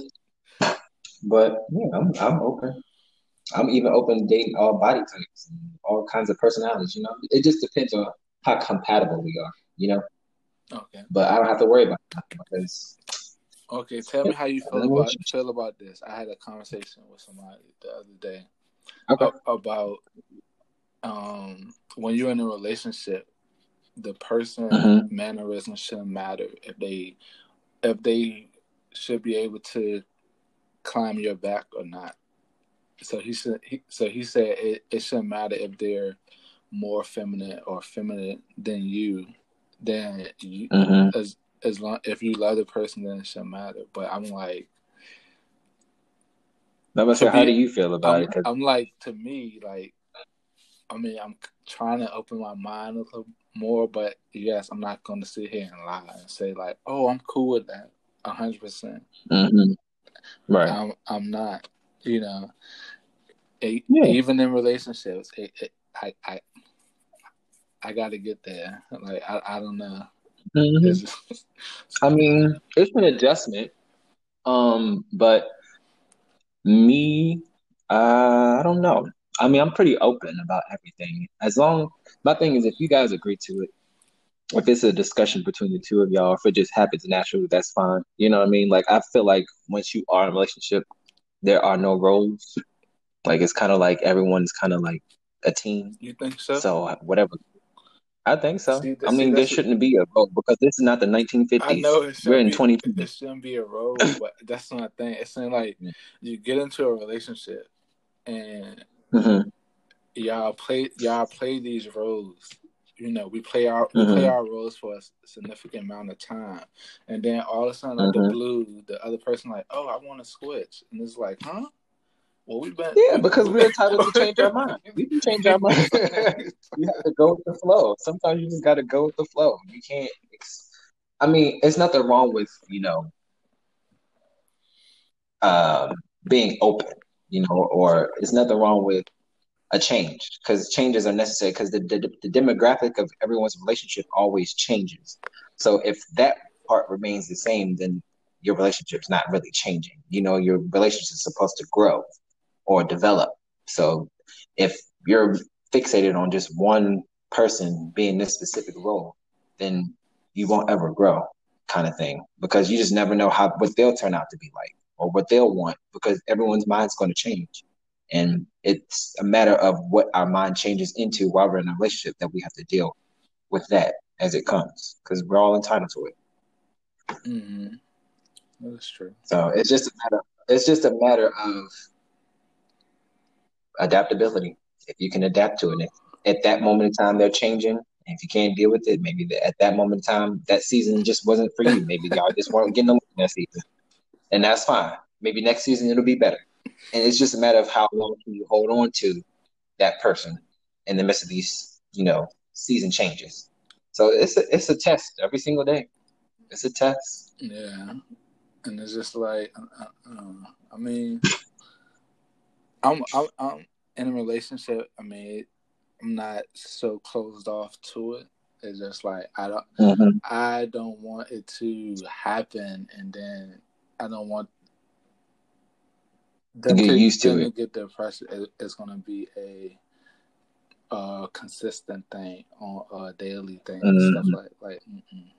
Speaker 1: but yeah, I'm I'm open. I'm even open to dating all body types and all kinds of personalities. You know, it just depends on how compatible we are. You know.
Speaker 2: Okay.
Speaker 1: But I don't have to worry about that because.
Speaker 2: Okay, tell me how you feel about feel about this. I had a conversation with somebody the other day
Speaker 1: okay.
Speaker 2: about um, when you're in a relationship, the person
Speaker 1: mm-hmm.
Speaker 2: mannerisms shouldn't matter if they if they should be able to climb your back or not. So he said. He, so he said it, it shouldn't matter if they're more feminine or feminine than you. Then you,
Speaker 1: mm-hmm.
Speaker 2: as as long if you love the person, then it shouldn't matter. But I'm like,
Speaker 1: no, so how do you feel about
Speaker 2: I'm,
Speaker 1: it?
Speaker 2: I'm like, to me, like, I mean, I'm trying to open my mind a little more, but yes, I'm not going to sit here and lie and say like, oh, I'm cool with that, hundred percent.
Speaker 1: Mm-hmm. Right.
Speaker 2: I'm I'm not. You know, it, yeah. even in relationships, it, it, I I I got to get there. Like I I don't know.
Speaker 1: Mm-hmm. I mean, it's an adjustment. Um, but me, uh, I don't know. I mean, I'm pretty open about everything. As long, my thing is, if you guys agree to it, if it's a discussion between the two of y'all, if it just happens naturally, that's fine. You know what I mean? Like, I feel like once you are in a relationship, there are no roles. Like it's kind of like everyone's kind of like a team.
Speaker 2: You think so?
Speaker 1: So whatever. I think so. See, I mean, there shouldn't be a role because this is not the 1950s. I know we're in 2020.
Speaker 2: It shouldn't be a role, but that's not a thing. It's not like you get into a relationship and
Speaker 1: mm-hmm.
Speaker 2: y'all play y'all play these roles. You know, we play our mm-hmm. we play our roles for a significant amount of time, and then all of a sudden, mm-hmm. the blue, the other person like, oh, I want to switch, and it's like, huh? Well, we've been
Speaker 1: yeah, because we're entitled to change our mind. We can change our mind. you have to go with the flow. Sometimes you just got to go with the flow. You can't. I mean, it's nothing wrong with you know um, being open, you know, or it's nothing wrong with a change because changes are necessary because the, the the demographic of everyone's relationship always changes. So if that part remains the same, then your relationship's not really changing. You know, your relationship is supposed to grow or develop. So if you're fixated on just one person being this specific role, then you won't ever grow kind of thing because you just never know how what they'll turn out to be like or what they'll want because everyone's mind's going to change and it's a matter of what our mind changes into while we're in a relationship that we have to deal with that as it comes because we're all entitled to it
Speaker 2: mm-hmm. that's true
Speaker 1: so it's just a matter it's just a matter of adaptability. If you can adapt to it, at that moment in time they're changing. And if you can't deal with it, maybe at that moment in time that season just wasn't for you. Maybe y'all just weren't getting along that season, and that's fine. Maybe next season it'll be better. And it's just a matter of how long can you hold on to that person in the midst of these, you know, season changes. So it's a it's a test every single day. It's a test.
Speaker 2: Yeah, and it's just like, uh, uh, I mean, I'm, I'm I'm in a relationship. I mean, I'm not so closed off to it. It's just like I don't
Speaker 1: Mm-hmm.
Speaker 2: I don't want it to happen, and then I don't want them
Speaker 1: Get used to it.
Speaker 2: get the impression it, it's going to be a uh consistent thing on a daily thing and stuff
Speaker 1: Mhm.
Speaker 2: like like. Mm-mm.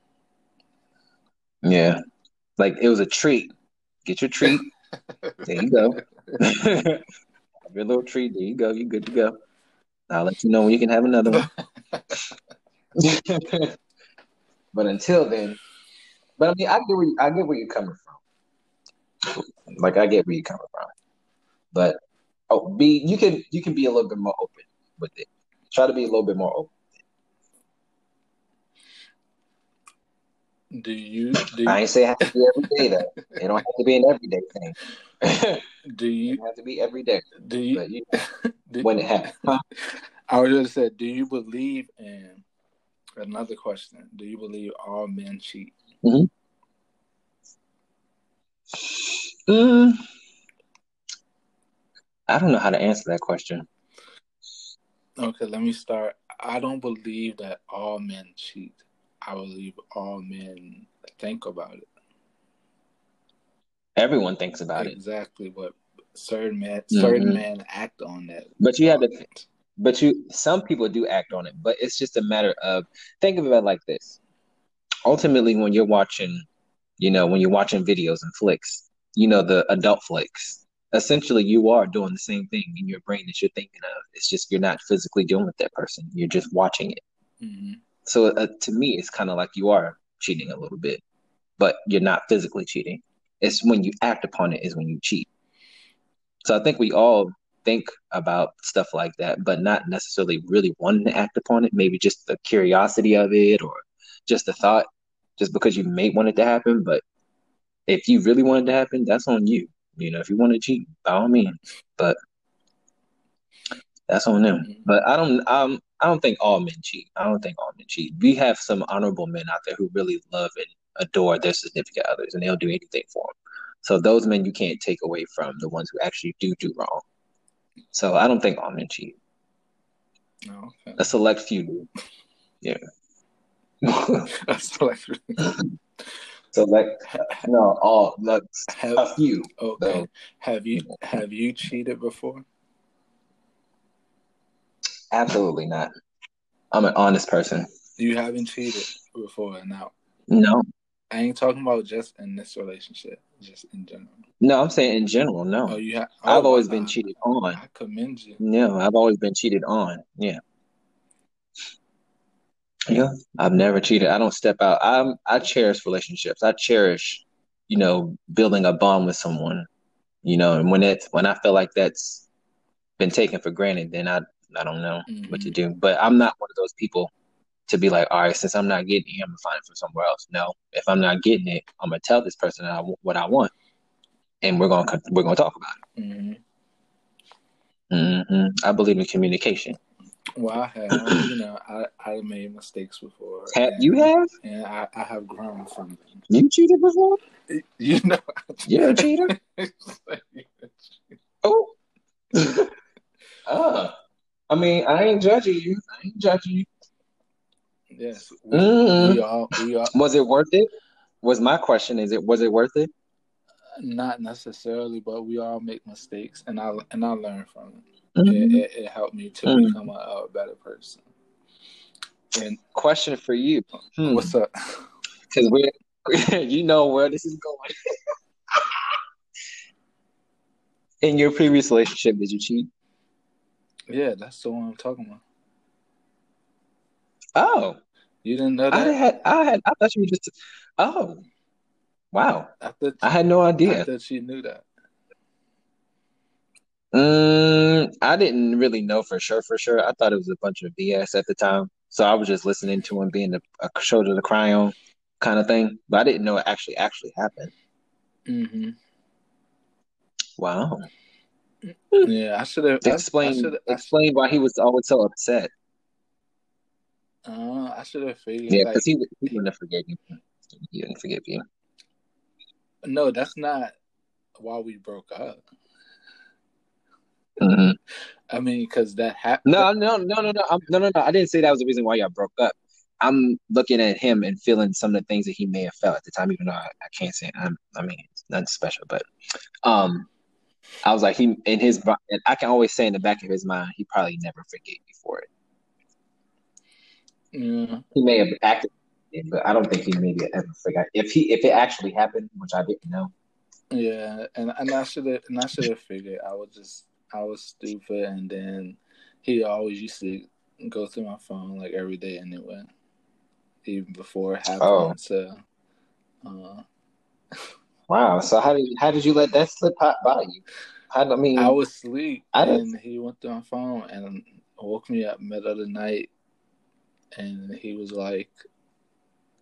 Speaker 1: Yeah. Like it was a treat. Get your treat. There you go. have your little treat. There you go. You're good to go. I'll let you know when you can have another one. but until then, but I mean, I get where you, I get where you're coming from. Like I get where you're coming from. But oh, be you can you can be a little bit more open with it. Try to be a little bit more open.
Speaker 2: Do you do
Speaker 1: I ain't say it has to be every day though. It don't have to be an everyday thing.
Speaker 2: do you
Speaker 1: don't have to be every day.
Speaker 2: do you
Speaker 1: But you,
Speaker 2: do-
Speaker 1: when it happens. Huh?
Speaker 2: I was just said, do you believe in another question? Do you believe all men cheat? Mm-hmm.
Speaker 1: Mm, I don't know how to answer that question.
Speaker 2: Okay, let me start. I don't believe that all men cheat. I believe all men think about it.
Speaker 1: Everyone thinks about it.
Speaker 2: exactly, but certain men, certain
Speaker 1: Mhm.
Speaker 2: men act on that.
Speaker 1: But you have to But you, some people do act on it, but it's just a matter of think of it like this. Ultimately, when you're watching, you know, when you're watching videos and flicks, you know, the adult flicks, essentially you are doing the same thing in your brain that you're thinking of. It's just you're not physically dealing with that person. You're just watching it.
Speaker 2: hmm
Speaker 1: So uh, to me, it's kind of like you are cheating a little bit, but you're not physically cheating. It's when you act upon it is when you cheat. So I think we all think about stuff like that, but not necessarily really wanting to act upon it. Maybe just the curiosity of it or just the thought, just because you may want it to happen. But if you really want it to happen, that's on you. You know, if you want to cheat, by all means. But that's on them. But I don't um I don't think all men cheat. I don't think all men cheat. We have some honorable men out there who really love and adore their significant others and they'll do anything for them. So those men you can't take away from the ones who actually do do wrong. So I don't think all men cheat.
Speaker 2: Oh, okay.
Speaker 1: A select few do. Yeah.
Speaker 2: That's like,
Speaker 1: no all like, a
Speaker 2: have,
Speaker 1: few.
Speaker 2: okay.
Speaker 1: So-
Speaker 2: Have you have you cheated before?
Speaker 1: Absolutely not. I'm an honest person.
Speaker 2: You haven't cheated before, and now
Speaker 1: No.
Speaker 2: I ain't talking about just in this relationship, just in general.
Speaker 1: No, I'm saying in general, No.
Speaker 2: Oh, you have.
Speaker 1: I've
Speaker 2: oh,
Speaker 1: always
Speaker 2: I-
Speaker 1: been cheated on.
Speaker 2: I commend you.
Speaker 1: No, I've always been cheated on. Yeah. Yeah, I've never cheated. I don't step out. I'm I cherish relationships. I cherish, you know, building a bond with someone. You know, and when it's when I feel like that's been taken for granted, then I I don't know what to
Speaker 2: Mhm.
Speaker 1: do. But I'm not one of those people to be like, all right, since I'm not getting it, I'm gonna find it from somewhere else. No, if I'm not getting it, I'm gonna tell this person I, what I want, and we're gonna we're gonna talk about it. hmm I believe in communication.
Speaker 2: Well, I have. You know, I I made mistakes before.
Speaker 1: Have
Speaker 2: and-
Speaker 1: you have
Speaker 2: And I, I have grown from them.
Speaker 1: you cheated before?
Speaker 2: You know.
Speaker 1: You're a cheater. Oh. ah. I mean, I ain't judging you. I ain't judging you.
Speaker 2: yes. We,
Speaker 1: Mhm.
Speaker 2: we all we all
Speaker 1: Was it worth it? Was my question? Is it was it worth it?
Speaker 2: not necessarily, but we all make mistakes, and I and I learn from it.
Speaker 1: Mhm.
Speaker 2: It, it, it helped me to
Speaker 1: Mhm.
Speaker 2: become a, a better person. And
Speaker 1: Question for you. Hmm.
Speaker 2: what's up?
Speaker 1: Because we, you know where this is going. In your previous relationship, did you cheat?
Speaker 2: Yeah, that's the one I'm talking about.
Speaker 1: Oh,
Speaker 2: You didn't know that?
Speaker 1: I had, I had, I thought you were just. Oh, wow!
Speaker 2: I thought,
Speaker 1: I had no
Speaker 2: I
Speaker 1: idea.
Speaker 2: thought you knew that.
Speaker 1: Mm, I didn't really know for sure. For sure, I thought it was a bunch of BS at the time. So I was just listening to him being a, a shoulder to cry on kind of thing. But I didn't know it actually actually happened.
Speaker 2: Mm-hmm.
Speaker 1: Wow!
Speaker 2: Yeah, I should have
Speaker 1: explained
Speaker 2: I should
Speaker 1: explain why he was always so upset.
Speaker 2: uh, I should have figured
Speaker 1: Yeah,
Speaker 2: like
Speaker 1: because he he wouldn't have forgave you. he didn't forgive you.
Speaker 2: No, that's not why we broke up.
Speaker 1: Hmm
Speaker 2: I mean, because that happened.
Speaker 1: No, no, no, no, no, I'm, no, no, no. I didn't say that was the reason why y'all broke up. I'm looking at him and feeling some of the things that he may have felt at the time, even though I, I can't say I'm, I mean it's nothing special, but um, I was like he in his and I can always say in the back of his mind he probably never forgave me for it.
Speaker 2: Yeah.
Speaker 1: He may have acted, but I don't think he maybe ever forgot if he if it actually happened, which I didn't know.
Speaker 2: Yeah, and and I should have and I should have figured I was just I was stupid, and then he always used to go through my phone like every day anyway, even before it happened.
Speaker 1: Oh.
Speaker 2: So, uh,
Speaker 1: Wow. So how did how did you let that slip by by you? How, I mean,
Speaker 2: I was asleep,
Speaker 1: I didn't-
Speaker 2: and he went through my phone and woke me up middle of the night, and he was like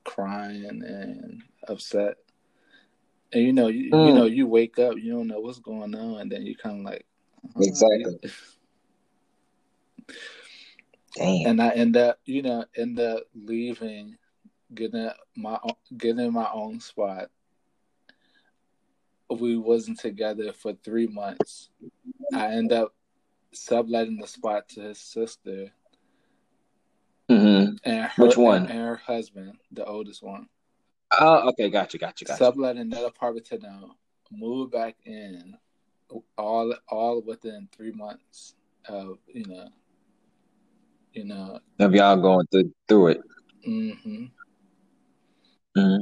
Speaker 2: crying and upset. And you know, you, you
Speaker 1: Mm.
Speaker 2: know, you wake up, you don't know what's going on, and then you kind of like,
Speaker 1: Exactly. damn.
Speaker 2: and I end up, you know, end up leaving, getting my getting my own spot. We wasn't together for three months. I end up subletting the spot to his sister
Speaker 1: hmm
Speaker 2: and her,
Speaker 1: Which one?
Speaker 2: and, her husband, the oldest one.
Speaker 1: Oh, okay, gotcha, gotcha, gotcha.
Speaker 2: Subletting that apartment to them, move back in, all all within three months of you know, you know,
Speaker 1: Of y'all going through through it.
Speaker 2: hmm
Speaker 1: hmm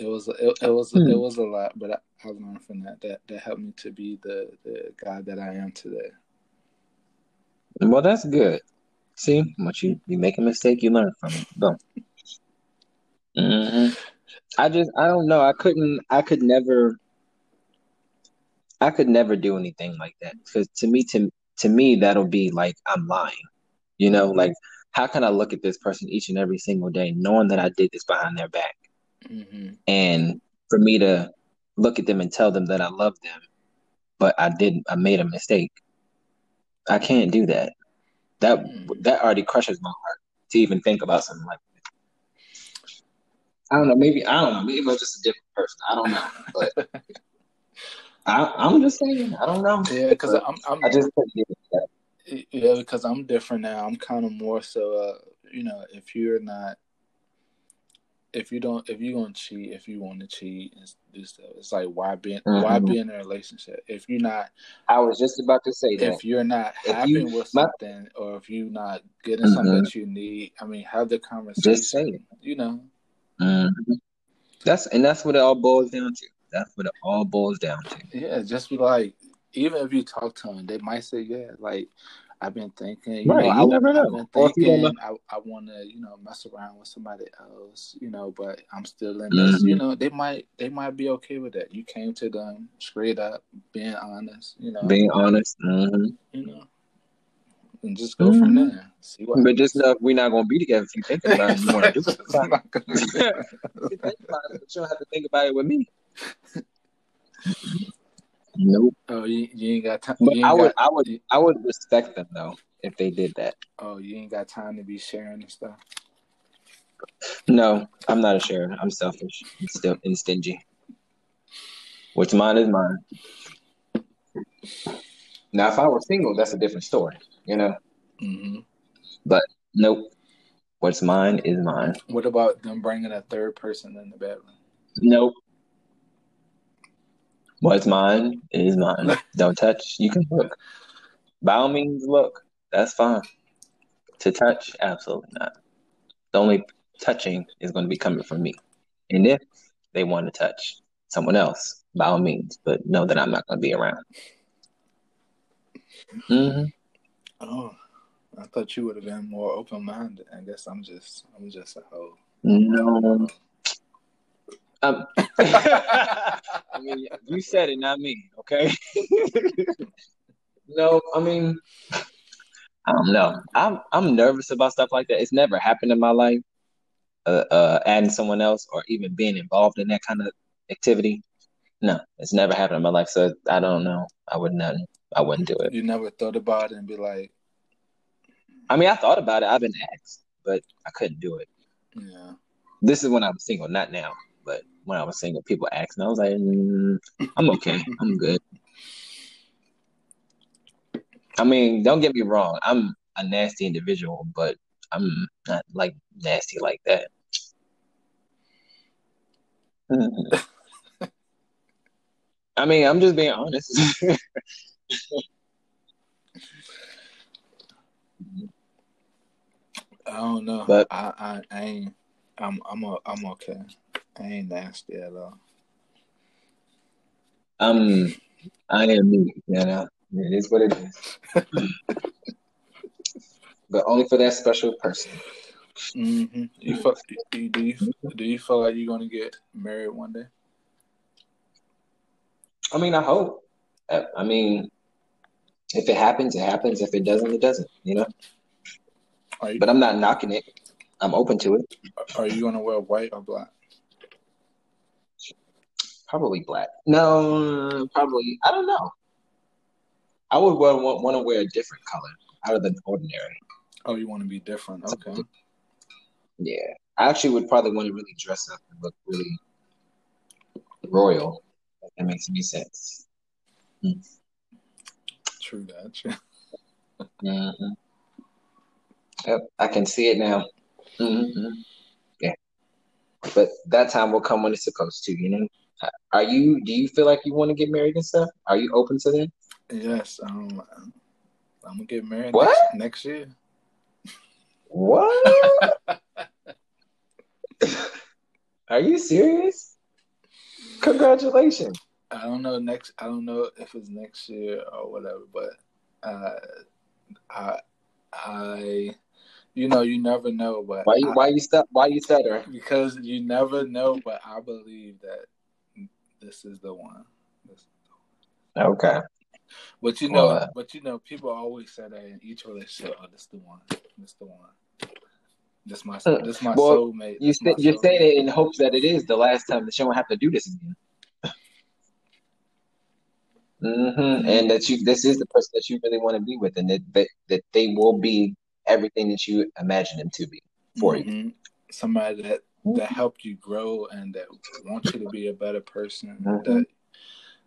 Speaker 2: it was it, it was
Speaker 1: Hmm.
Speaker 2: it was a lot, but I, I learned from that. That that helped me to be the the guy that I am today.
Speaker 1: Well, that's good. See, once you you make a mistake, you learn from it. Boom. hmm I just I don't know. I couldn't. I could never. I could never do anything like that because to me, to to me, that'll be like I'm lying. You know, like how can I look at this person each and every single day, knowing that I did this behind their back,
Speaker 2: hmm
Speaker 1: and for me to look at them and tell them that I love them, but I didn't. I made a mistake. I can't do that. That that already crushes my heart to even think about something like that. I don't know. Maybe I don't know. Maybe I'm just a different person. I don't know. But I, I'm just saying. I don't know.
Speaker 2: Yeah, because I'm I'm
Speaker 1: I just couldn't
Speaker 2: yeah because I'm different now. I'm kind of more so uh you know if you're not if you don't if you're gonna cheat if you want to cheat and do stuff it's like why be why
Speaker 1: Mhm.
Speaker 2: be in a relationship if you're not
Speaker 1: I was just about to say that.
Speaker 2: if you're not
Speaker 1: If
Speaker 2: happy
Speaker 1: you-
Speaker 2: with
Speaker 1: my-
Speaker 2: something or if you're not getting something
Speaker 1: Mhm.
Speaker 2: that you need I mean have the conversation
Speaker 1: Just say it.
Speaker 2: you know
Speaker 1: Mhm. That's and that's what it all boils down to. That's what it all boils down to.
Speaker 2: Yeah, just be like, even if you talk to them, they might say, "Yeah, like I've been thinking, you
Speaker 1: Right,
Speaker 2: know,
Speaker 1: you
Speaker 2: I,
Speaker 1: never know.
Speaker 2: I've been
Speaker 1: Or if you don't
Speaker 2: thinking, I, I want to, you know, mess around with somebody else, you know, but I'm still in this,
Speaker 1: Mhm.
Speaker 2: you know. They might, they might be okay with that. You came to them straight up, being honest, you know,
Speaker 1: Being honest. hmm
Speaker 2: you know, and just go from
Speaker 1: Mhm.
Speaker 2: there. See what.
Speaker 1: But just know if we're not gonna be together if you thinking about it, you want to do it.
Speaker 2: It's not gonna be-
Speaker 1: You think about it, but you don't have to think about it with me. Nope.
Speaker 2: oh, you, you ain't got time.
Speaker 1: But I would,
Speaker 2: got,
Speaker 1: I would, I would respect them though if they did that.
Speaker 2: oh, you ain't got time to be sharing and stuff.
Speaker 1: No, I'm not a sharer. I'm selfish and still and stingy. What's mine is mine. Now, if I were single, that's a different story. You know.
Speaker 2: hmm But
Speaker 1: Nope. What's mine is mine.
Speaker 2: What about them bringing a third person in the bedroom?
Speaker 1: Nope. What's mine is mine. Don't touch. You can look. By all means, look. That's fine. To touch, absolutely not. The only touching is going to be coming from me. And if they want to touch someone else, by all means, but know that I'm not going to be around. Mm-hmm.
Speaker 2: Oh, I thought you would have been more open minded. I guess I'm just I'm just a hoe.
Speaker 1: No. Um, I mean, you said it, not me. Okay. no, I mean, I don't know. I'm I'm nervous about stuff like that. It's never happened in my life. Uh, uh, adding someone else or even being involved in that kind of activity. No, it's never happened in my life. So I don't know. I would not. I wouldn't do it.
Speaker 2: You never thought about it and be like,
Speaker 1: I mean, I thought about it. I've been asked, but I couldn't do it.
Speaker 2: yeah,
Speaker 1: this is when I was single, not now, but when I was single, people asked, and I was like, mm, I'm okay, I'm good. I mean, don't get me wrong, I'm a nasty individual, but I'm not like nasty like that. I mean, I'm just being honest.
Speaker 2: I don't know, but I, I, I ain't. I'm I'm a, I'm okay. I ain't nasty at all.
Speaker 1: Um, I am me. You know, it is what it is. but only for that special person.
Speaker 2: Mm-hmm. You feel, do, you, do you do you feel like you're gonna get married one day?
Speaker 1: I mean, I hope. I mean, if it happens, it happens. If it doesn't, it doesn't. You know. You, but I'm not knocking it. I'm open to it.
Speaker 2: Are you gonna wear white or black?
Speaker 1: Probably black. No, probably. I don't know. I would want, want to wear a different color out of the ordinary.
Speaker 2: Oh, you want to be different? Okay.
Speaker 1: Yeah, I actually would probably want to really dress up and look really royal. That makes any sense.
Speaker 2: Hmm. True that.
Speaker 1: mm-hmm. Yep, I can see it now. Mm-hmm. Yeah, but that time will come when it's supposed to. You know. Are you? Do you feel like you want to get married and stuff? Are you open to that?
Speaker 2: Yes. Um, I'm gonna get married what? next, next year.
Speaker 1: What? Are you serious? Congratulations.
Speaker 2: I don't know next. I don't know if it's next year or whatever, but uh, I, I, you know, you never know. But
Speaker 1: why you I, why you stop? Why you stutter?
Speaker 2: Because you never know. But I believe that this is the one.
Speaker 1: Okay.
Speaker 2: But you know, well, uh, but you know, people always say that in each relationship. Oh, this the one. This the one. This my hmm. this my well, soulmate.
Speaker 1: You say, you're saying it in hopes that it is the last time that you won't have to do this again. Mm-hmm. And that you, this is the person that you really want to be with, and that that, that they will be everything that you imagine them to be for mm-hmm. you.
Speaker 2: Somebody that that helped you grow and that want you to be a better person. Mm-hmm. That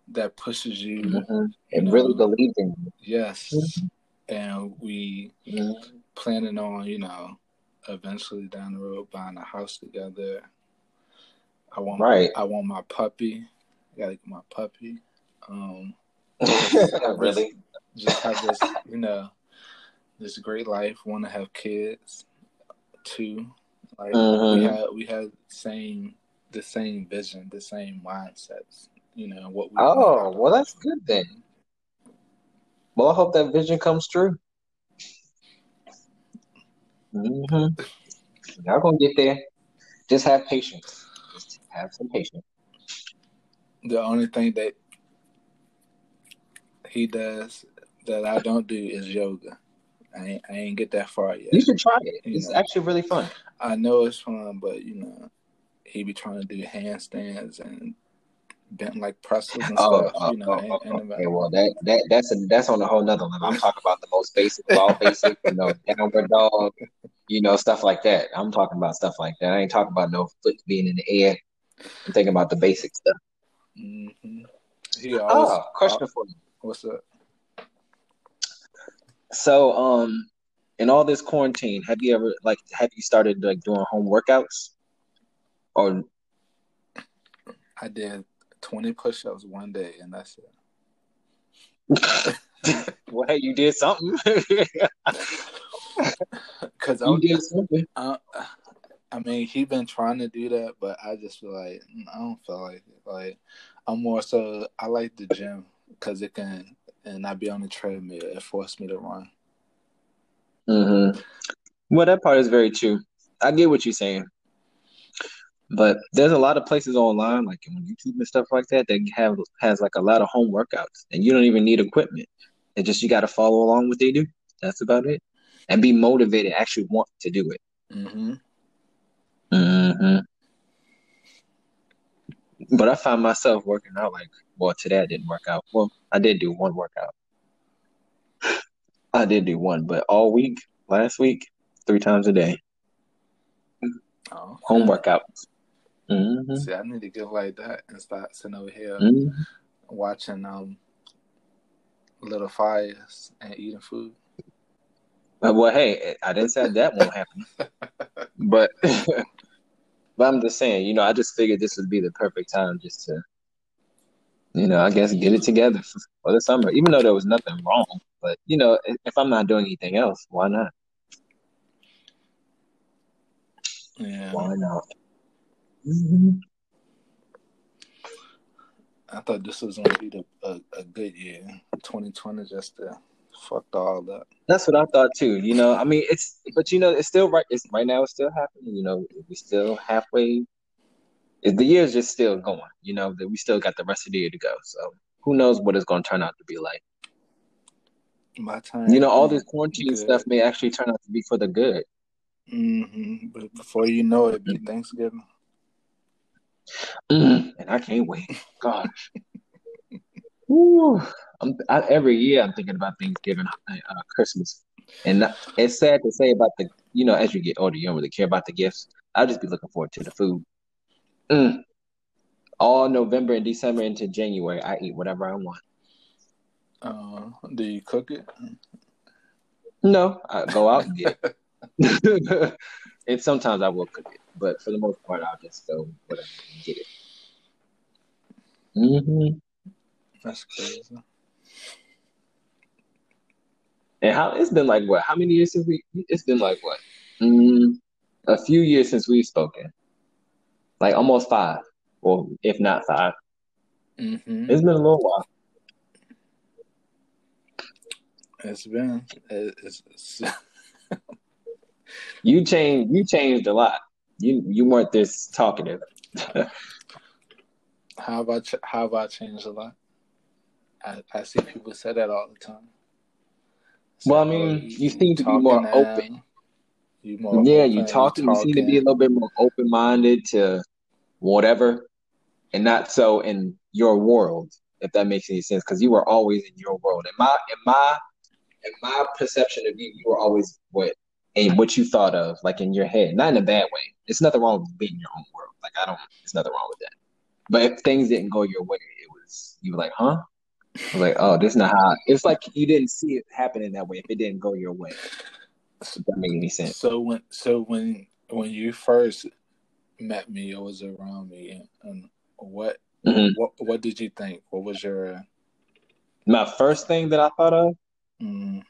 Speaker 2: that pushes you,
Speaker 1: mm-hmm. and know, really believes in you.
Speaker 2: Yes, and we mm-hmm. planning on you know eventually down the road buying a house together. I want right. I want my puppy. I gotta get my puppy. Um,
Speaker 1: really,
Speaker 2: just have this, you know, this great life. Want to have kids too. Like mm-hmm. we had, we had same the same vision, the same mindsets. You know what? We
Speaker 1: oh, well, that's good then. Well, I hope that vision comes true. Mm-hmm. Y'all gonna get there. Just have patience. Just have some patience.
Speaker 2: The only thing that he does that I don't do is yoga. I ain't, I ain't get that far yet.
Speaker 1: You should try it. You it's know, actually really fun.
Speaker 2: I know it's fun, but you know, he be trying to do handstands and bent like presses and oh, stuff. Oh, you know, oh,
Speaker 1: and, okay, well that that that's a, that's on a whole nother level. I'm talking about the most basic, all basic, you know, downward dog, you know, stuff like that. I'm talking about stuff like that. I ain't talking about no foot being in the air. I'm thinking about the basic stuff.
Speaker 2: Mm-hmm.
Speaker 1: oh, question for you.
Speaker 2: What's up?
Speaker 1: So, um, in all this quarantine, have you ever like have you started like doing home workouts? Or
Speaker 2: I did twenty push-ups one day, and that's it.
Speaker 1: well, you did something.
Speaker 2: Because you did something. Uh, I mean, he been trying to do that, but I just feel like I don't feel like it. Like I'm more so I like the gym because it can and I be on the treadmill. It forced me to run.
Speaker 1: Mm-hmm. Well, that part is very true. I get what you're saying, but there's a lot of places online, like on YouTube and stuff like that, that have has like a lot of home workouts, and you don't even need equipment. It's just you got to follow along what they do. That's about it, and be motivated. Actually, want to do it.
Speaker 2: Mm-hmm.
Speaker 1: Mm-hmm. But I find myself working out like, well, today I didn't work out. Well, I did do one workout. I did do one, but all week, last week, three times a day.
Speaker 2: Oh,
Speaker 1: home workouts. Mm-hmm.
Speaker 2: See, I need to get like that and start sitting over here mm-hmm. watching um little fires and eating food.
Speaker 1: Uh, well, hey, I didn't say that won't happen, but but I'm just saying, you know, I just figured this would be the perfect time just to, you know, I guess get it together for the summer. Even though there was nothing wrong, but you know, if I'm not doing anything else, why not?
Speaker 2: Yeah.
Speaker 1: Why not? Mm-hmm.
Speaker 2: I thought this was gonna be the, a, a good year. 2020 just uh, fucked all up.
Speaker 1: That's what I thought too. You know, I mean, it's but you know, it's still right. It's right now. It's still happening. You know, we still halfway. The year's just still going. You know, that we still got the rest of the year to go. So who knows what it's going to turn out to be like.
Speaker 2: My time.
Speaker 1: You know, all this quarantine good. stuff may actually turn out to be for the good.
Speaker 2: Mm-hmm. But before you know it, be Thanksgiving.
Speaker 1: Mm, and I can't wait. Gosh. Ooh, I'm, I, every year I'm thinking about Thanksgiving, uh, Christmas, and it's sad to say about the you know as you get older you don't really care about the gifts. I'll just be looking forward to the food. Mm. All November and December into January, I eat whatever I want.
Speaker 2: Uh, do you cook it?
Speaker 1: No, I go out and get. It. and sometimes I will cook it, but for the most part, I'll just go whatever and get it. Mm-hmm.
Speaker 2: That's crazy.
Speaker 1: And how it's been like what? How many years since we? It's been like what? Mm, a few years since we've spoken. Like almost five, or if not 5
Speaker 2: mm-hmm.
Speaker 1: It's been a little while.
Speaker 2: It's been. It's, it's
Speaker 1: you changed. You changed a lot. You you weren't this talkative.
Speaker 2: how about how have I changed a lot? I, I see people say that all the time.
Speaker 1: So, well, I mean, you, you seem to be more now. open. You more yeah, open, you talking. You, talking. seem to be a little bit more open minded to whatever, and not so in your world. If that makes any sense, because you were always in your world. In my in my in my perception of you, you were always what and what you thought of, like in your head, not in a bad way. It's nothing wrong with being in your own world. Like I don't. There's nothing wrong with that. But if things didn't go your way, it was you were like, huh? I was like, oh, this is not how. It's like you didn't see it happening that way if it didn't go your way. If that make any sense?
Speaker 2: So when so when when you first met me or was around me, and what mm-hmm. what what did you think? What was your
Speaker 1: my first thing that I thought of?
Speaker 2: Mm.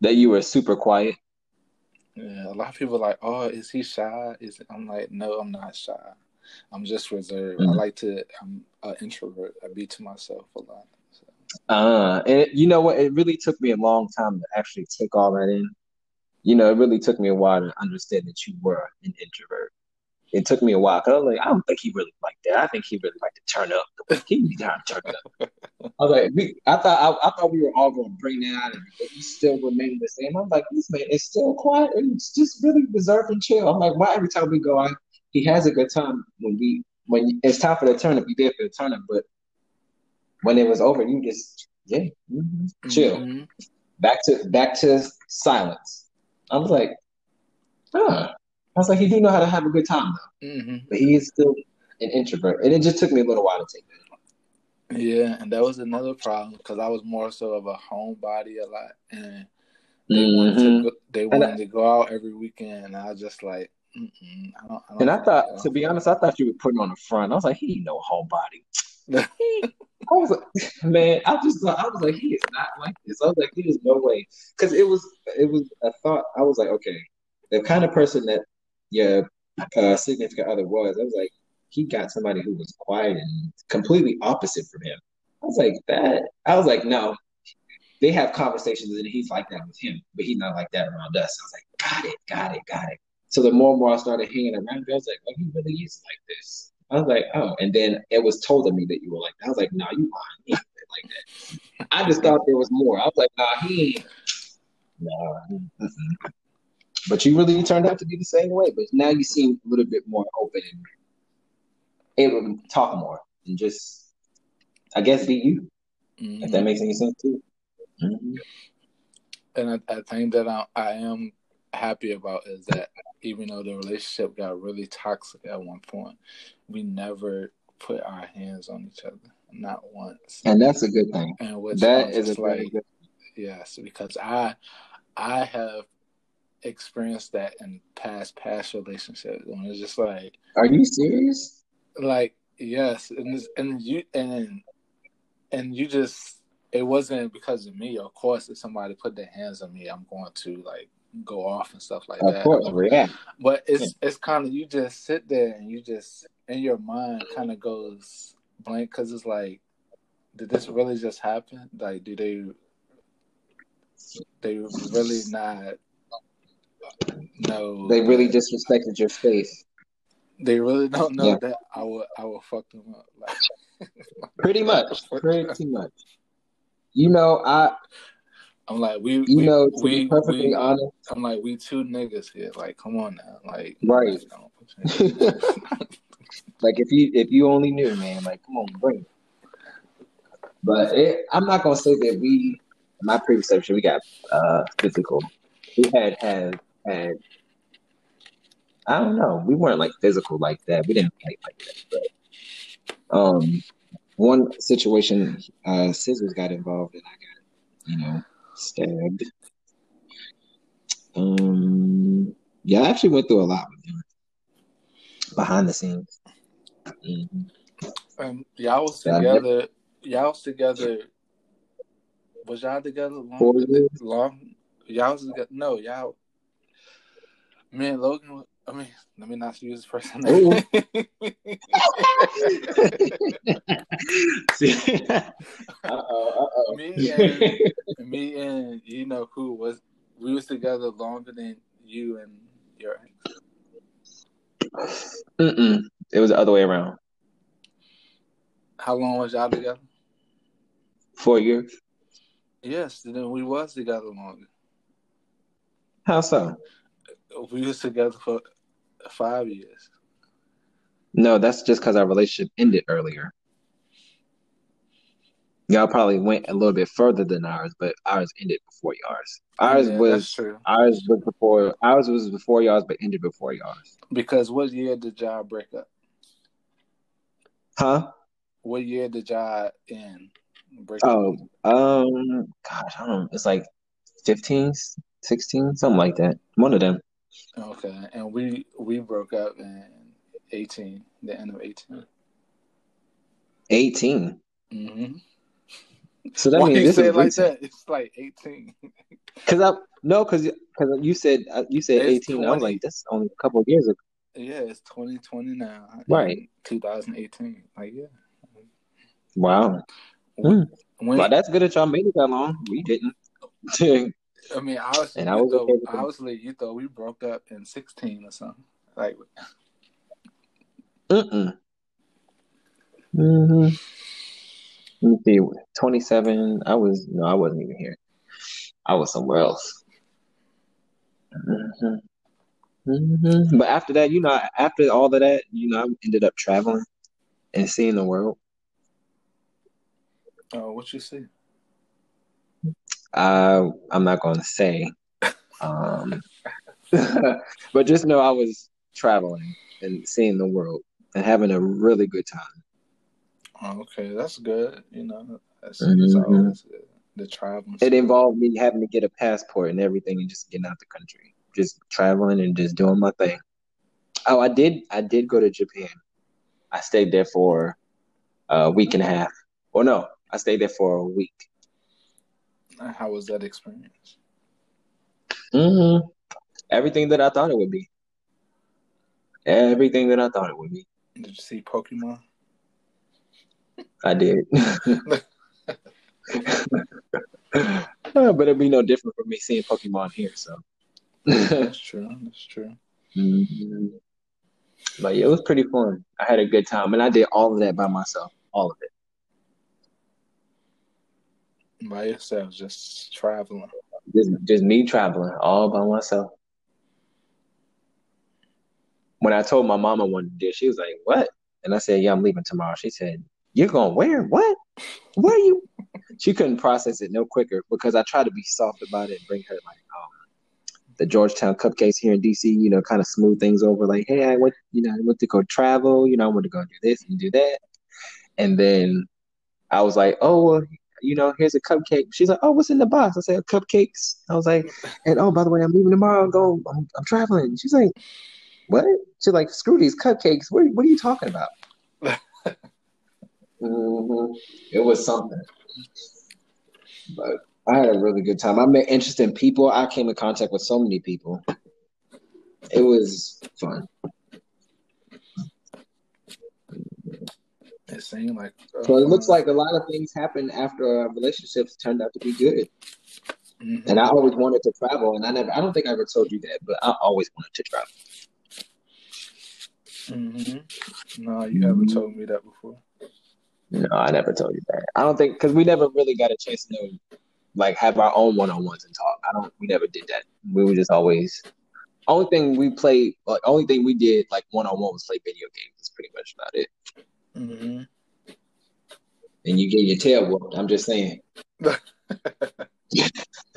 Speaker 1: That you were super quiet.
Speaker 2: Yeah, a lot of people are like, "Oh, is he shy?" Is I'm like, "No, I'm not shy. I'm just reserved. Mm-hmm. I like to. I'm an introvert. I be to myself a lot."
Speaker 1: Uh, and it, you know what? It really took me a long time to actually take all that in. You know, it really took me a while to understand that you were an introvert it took me a while because I was like, I don't think he really liked that. I think he really liked to turn up. He be trying to turn up. I was like, we, I thought I, I, thought we were all going to bring that out, of you, but he still remained the same. I'm like, this man is still quiet and it's just really reserved and chill. I'm like, why every time we go out, he has a good time when we when it's time for the turn up, he there for the turn up. But when it was over, you just yeah, mm-hmm, chill. Mm-hmm. Back to back to silence. I was like, huh. I was like, he do know how to have a good time though,
Speaker 2: mm-hmm.
Speaker 1: but he is still an introvert, and it just took me a little while to take that.
Speaker 2: Yeah, and that was another problem because I was more so of a homebody a lot, and they wanted to mm-hmm. go, they wanted I, to go out every weekend, and I was just like, I don't, I don't
Speaker 1: and I thought, to be honest, I thought you were putting on the front. I was like, he ain't no homebody. I was like, man, I just thought I was like, he is not like this. I was like, there's no way, because it was it was a thought. I was like, okay, the kind of person that your uh, significant other was. I was like, he got somebody who was quiet and completely opposite from him. I was like, that. I was like, no. They have conversations and he's like that with him, but he's not like that around us. I was like, got it, got it, got it. So the more and more I started hanging around, I was like, oh, he really is like this. I was like, oh, and then it was told to me that you were like that. I was like, no, nah, you lying. Like that. I just thought there was more. I was like, nah, he ain't. Nah. But you really turned out to be the same way. But now you seem a little bit more open and able to talk more and just, I guess, be you. Mm-hmm. If that makes any sense too. Mm-hmm.
Speaker 2: And I, I, think that I, I am happy about is that even though the relationship got really toxic at one point, we never put our hands on each other, not once.
Speaker 1: And that's a good thing.
Speaker 2: And which
Speaker 1: That is
Speaker 2: like,
Speaker 1: good.
Speaker 2: yes, because I, I have experienced that in past past relationships when it's just like,
Speaker 1: Are you serious?
Speaker 2: like yes, and and you and and you just it wasn't because of me. Of course, if somebody put their hands on me, I'm going to like go off and stuff like
Speaker 1: Of
Speaker 2: that.
Speaker 1: course, yeah.
Speaker 2: But it's it's kind of you just sit there and you just in your mind kind of goes blank because it's like, did this really just happen? Like, do they they really not know?
Speaker 1: They really disrespected your space.
Speaker 2: they really don't know
Speaker 1: Yeah.
Speaker 2: that I will I will fuck them up. Like,
Speaker 1: Pretty much. Pretty much. You know, I
Speaker 2: I'm like we
Speaker 1: you
Speaker 2: we,
Speaker 1: know, to
Speaker 2: we,
Speaker 1: be perfectly
Speaker 2: we
Speaker 1: honest,
Speaker 2: I'm like we two niggas here. Like, come on now, like
Speaker 1: Right.
Speaker 2: like,
Speaker 1: if you if you only knew, man, like come on, bring it. But it, I'm not gonna say that we, my perception, we got uh physical. We had had had. I don't know. We weren't like physical like that. We didn't fight like that. But um, one situation, uh, scissors got involved, and I got, you know, stabbed. Um, yeah, I actually went through a lot with him behind the scenes. Mhm.
Speaker 2: um, y'all was together. Y'all was together. Was y'all together long? Long. Y'all was together. No, y'all. Man, Logan. Was- I mean, let me not use his first name.
Speaker 1: Uh-oh, uh-oh.
Speaker 2: me and me and you know who was we was together longer than you and your ex.
Speaker 1: Mm-mm. It was the other way around.
Speaker 2: How long was y'all together?
Speaker 1: Four years.
Speaker 2: Yes, then we was together longer.
Speaker 1: How so?
Speaker 2: We was together for five years.
Speaker 1: No, that's just because our relationship ended earlier. Y'all probably went a little bit further than ours, but ours ended before yours. Ours
Speaker 2: Yeah,
Speaker 1: was ours was before ours was before yours, but ended before yours.
Speaker 2: Because what year did y'all break up?
Speaker 1: Huh?
Speaker 2: What year did y'all end? Break
Speaker 1: Oh,
Speaker 2: up?
Speaker 1: um, gosh, I don't know. It's like 15, 16, something like that. One of them.
Speaker 2: Okay, and we we broke up in eighteen, the end of eighteen.
Speaker 1: 18.
Speaker 2: Mm-hmm.
Speaker 1: So that
Speaker 2: Why
Speaker 1: means
Speaker 2: you
Speaker 1: this
Speaker 2: say
Speaker 1: is
Speaker 2: it like
Speaker 1: recent.
Speaker 2: that? It's like eighteen.
Speaker 1: Cause I no, cause cause you said uh, you said
Speaker 2: It's
Speaker 1: 18. I was like, that's only a couple of years ago.
Speaker 2: Yeah, it's twenty twenty now.
Speaker 1: Right.
Speaker 2: Two thousand eighteen. Like yeah.
Speaker 1: Wow.
Speaker 2: When, when
Speaker 1: Well, that's good that y'all made it that long. We didn't.
Speaker 2: I mean, obviously,
Speaker 1: And I was
Speaker 2: thought,
Speaker 1: okay
Speaker 2: obviously, you thought we broke up in sixteen or something. Like,
Speaker 1: Mm-mm. hmm Let me see. 27. I was no, I wasn't even here. I was somewhere else. hmm hmm But after that, you know, after all of that, you know, I ended up traveling and seeing the world.
Speaker 2: oh, what you see?
Speaker 1: Uh, I'm not going to say. Um, but just know I was traveling and seeing the world and having a really good time.
Speaker 2: Oh, okay, that's good. You know, that's, that's
Speaker 1: Mhm.
Speaker 2: always good. The traveling.
Speaker 1: It involved me having to get a passport and everything and just getting out the country, just traveling and just doing my thing. Oh, I did. I did go to Japan. I stayed there for a week and a half. Or no, I stayed there for a week.
Speaker 2: How was that experience?
Speaker 1: hmm Everything that I thought it would be. Everything that I thought it would be.
Speaker 2: Did you see Pokemon?
Speaker 1: I did. Uh, but it'd be no different from me seeing Pokemon here. So,
Speaker 2: That's true. That's true.
Speaker 1: Mhm. but yeah, it was pretty fun. I had a good time, and I did all of that by myself. All of it.
Speaker 2: By yourself, just traveling.
Speaker 1: Just, just me traveling all by myself. When I told my mama to do she was like, "What?" And I said, "Yeah, I'm leaving tomorrow." She said, "You're going where? What? Where are you?" She couldn't process it no quicker because I tried to be soft about it and bring her like, um, the Georgetown Cupcakes here in DC, you know, kind of smooth things over. Like, hey, I went, you know, I went to go travel. You know, I went to go do this and do that. And then I was like, oh, well, you know, here's a cupcake. She's like, oh, what's in the box? I said, cupcakes. I was like, and oh, by the way, I'm leaving tomorrow. I'm going, I'm, I'm traveling. She's like, what? She's like, screw these cupcakes. What, what are you talking about? mm-hmm. It was something. But I had a really good time. I met interesting people. I came in contact with so many people. It was fun.
Speaker 2: It seemed like
Speaker 1: uh, so. It looks like a lot of things happen after our relationships turned out to be good. Mm-hmm. And I always wanted to travel, and I never. I don't think I ever told you that, but I always wanted to travel.
Speaker 2: Mm-hmm. No, you haven't mm-hmm. told me that before.
Speaker 1: No, I never told you that. I don't think because we never really got a chance to know, like, have our own one on ones and talk. I don't. We never did that. We were just always. Only thing we played, like, only thing we did, like, one on one was play video games. That's pretty much about it. Mm-hmm. And you get your tail whooped. I'm just saying.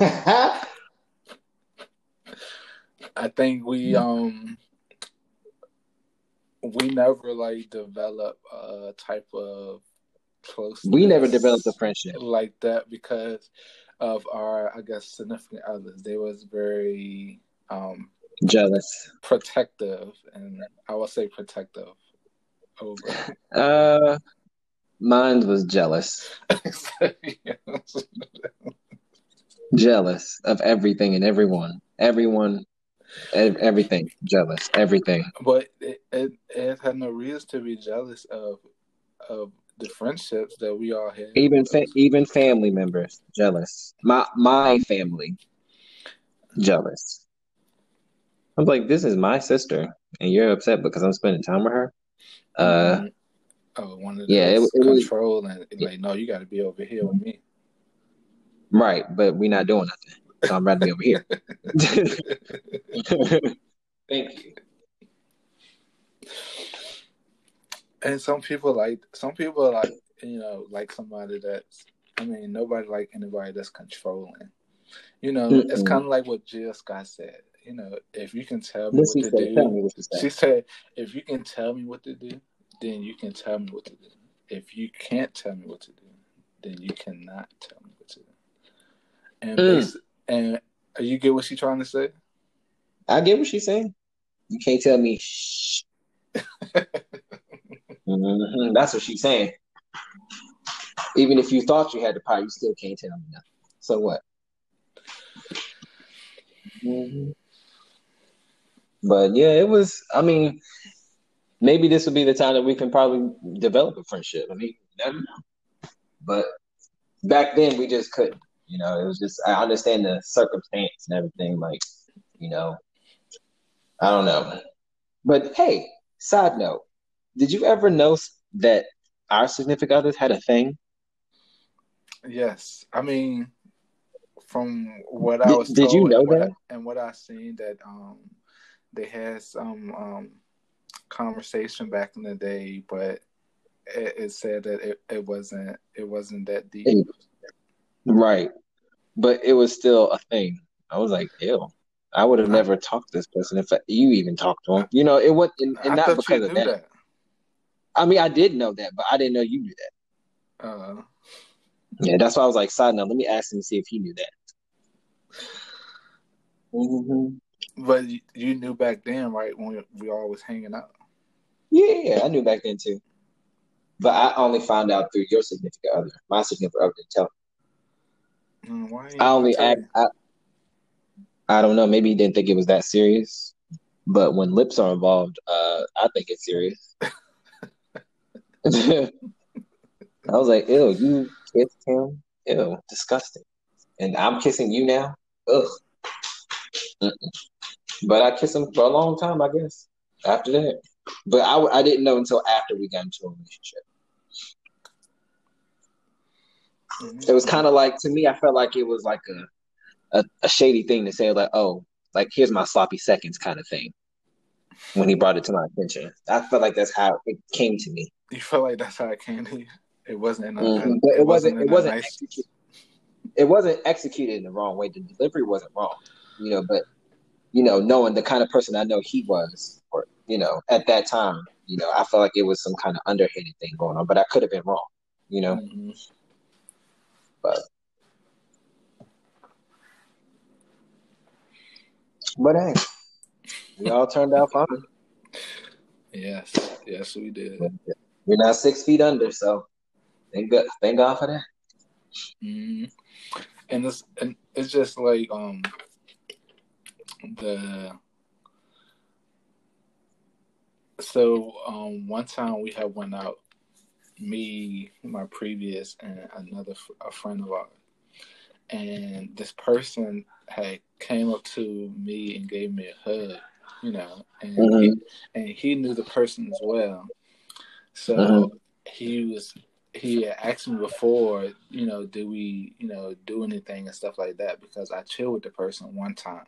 Speaker 2: I think we um we never like develop a type of close.
Speaker 1: We never developed a friendship
Speaker 2: like that because of our, I guess, significant others. They was very um
Speaker 1: jealous,
Speaker 2: protective, and I will say protective
Speaker 1: over. Uh, mine was jealous. jealous of everything and everyone. Everyone everything jealous everything
Speaker 2: but it, it, it had no reason to be jealous of of the friendships that we all had
Speaker 1: even fa- even family members jealous my my family jealous I'm like this is my sister and you're upset because i'm spending time with her uh
Speaker 2: oh one of yeah it, it control was, and like no you got to be over here with me
Speaker 1: right but we're not doing nothing so I'm ready to be over here. Thank you.
Speaker 2: And some people like some people like you know like somebody that's I mean nobody like anybody that's controlling. You know, mm it's kind of like what Jill Scott said. You know, if you can tell me what, what to said, do, what she said, if you can tell me what to do, then you can tell me what to do. If you can't tell me what to do, then you cannot tell me what to do. And mm. And you get what she's trying to say?
Speaker 1: I get what she's saying. You can't tell me shh. mm-hmm. That's what she's saying. Even if you thought you had the power, you still can't tell me nothing. So what? Mm-hmm. But yeah, it was. I mean, maybe this would be the time that we can probably develop a friendship. I mean, never know. But back then, we just couldn't. You know, it was just I understand the circumstance and everything. Like, you know, I don't know. But hey, side note, did you ever know that our significant others had a thing?
Speaker 2: Yes, I mean, from what I was
Speaker 1: did, did you know
Speaker 2: and
Speaker 1: that?
Speaker 2: And what I seen that um they had some um conversation back in the day, but it, it said that it, it wasn't it wasn't that deep.
Speaker 1: Right. But it was still a thing. I was like, ew. I would have never talked to this person if you even talked to him. You know, it was and, and not because of that. that. I mean, I did know that, but I didn't know you knew that. Uh, yeah, that's why I was like, side note, let me ask him to see if he knew that.
Speaker 2: Mm-hmm. But you knew back then, right, when we, we all was hanging out?
Speaker 1: Yeah, I knew back then too. But I only found out through your significant other. My significant other didn't tell me. Mm, why I only act. I, I don't know. Maybe he didn't think it was that serious. But when lips are involved, uh, I think it's serious. I was like, "Ew, you kissed him? Ew, disgusting." And I'm kissing you now. Ugh. Mm-mm. But I kissed him for a long time, I guess. After that, but I, I didn't know until after we got into a relationship. It was kind of like to me. I felt like it was like a, a, a shady thing to say, like, "Oh, like here's my sloppy seconds" kind of thing. When he brought it to my attention, I felt like that's how it came to me.
Speaker 2: You felt like that's how it came to you. It wasn't. In a,
Speaker 1: mm-hmm. it, it, wasn't. It wasn't. Nice... Executed, it wasn't executed in the wrong way. The delivery wasn't wrong, you know. But you know, knowing the kind of person I know he was, or you know, at that time, you know, I felt like it was some kind of underhanded thing going on, but I could have been wrong, you know. Mm-hmm. But but hey, we all turned out fine.
Speaker 2: Yes, yes, we did.
Speaker 1: We're not six feet under, so thank God, thank God for that.
Speaker 2: Mm-hmm. And it's and it's just like um the so um one time we had went out me my previous and another a friend of ours and this person had came up to me and gave me a hug you know and mm-hmm. he, and he knew the person as well so mm-hmm. he was he had asked me before, you know, do we, you know, do anything and stuff like that because I chilled with the person one time,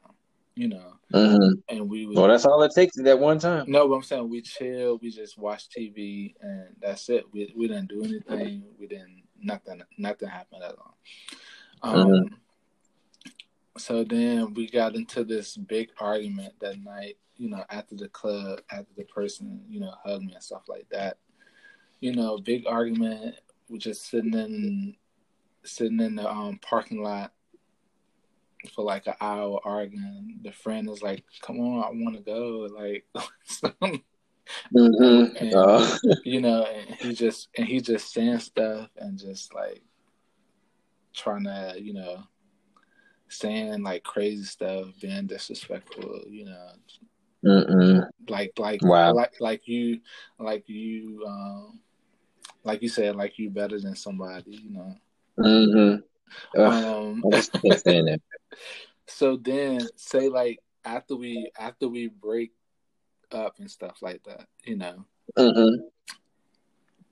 Speaker 2: you know,
Speaker 1: mm-hmm.
Speaker 2: and we.
Speaker 1: well, that's all it takes at that one time.
Speaker 2: No, but I'm saying we chill, we just watch TV, and that's it. We we didn't do anything. We didn't nothing. Nothing happened at all. Um. Mm-hmm. So then we got into this big argument that night. You know, after the club, after the person, you know, hugged me and stuff like that you know, big argument. We're just sitting in sitting in the um, parking lot for like an hour arguing. The friend is like, "Come on, I want to go." Like,
Speaker 1: mm-hmm.
Speaker 2: and, uh. you know, and he just and he just saying stuff and just like trying to, you know, saying like crazy stuff, being disrespectful. You know,
Speaker 1: Mm-mm.
Speaker 2: like like
Speaker 1: wow.
Speaker 2: like like you like you um like you said, like you better than somebody, you know.
Speaker 1: Mm-hmm. Um,
Speaker 2: so then, say like after we after we break up and stuff like that, you know.
Speaker 1: Mm-hmm.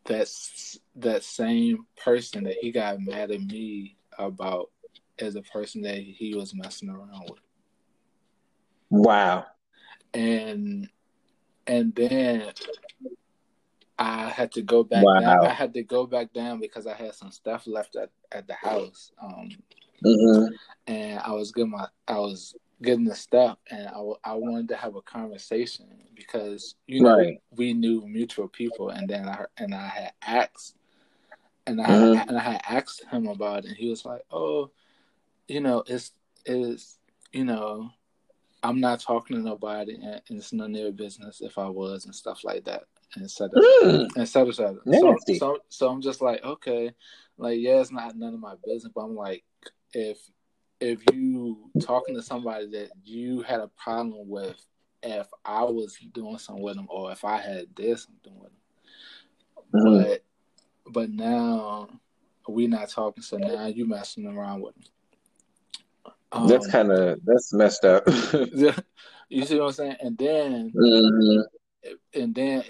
Speaker 2: That's that same person that he got mad at me about as a person that he was messing around with.
Speaker 1: Wow.
Speaker 2: And and then I had to go back wow. down. I had to go back down because I had some stuff left at, at the house. Um,
Speaker 1: mm-hmm.
Speaker 2: and I was getting my I was getting the stuff, and I, I wanted to have a conversation because you know right. we knew mutual people, and then I and I had asked, and I mm-hmm. and I had asked him about it, and he was like, "Oh, you know, it's it's you know." I'm not talking to nobody, and it's none of their business if I was and stuff like that and of mm. set it So, so, so I'm just like, okay, like yeah, it's not none of my business, but I'm like, if if you talking to somebody that you had a problem with, if I was doing something with them, or if I had did something with them, mm. but but now we not talking, so now you messing around with them.
Speaker 1: Um, that's kind of that's messed up.
Speaker 2: you see what I'm saying? And then,
Speaker 1: mm-hmm.
Speaker 2: and then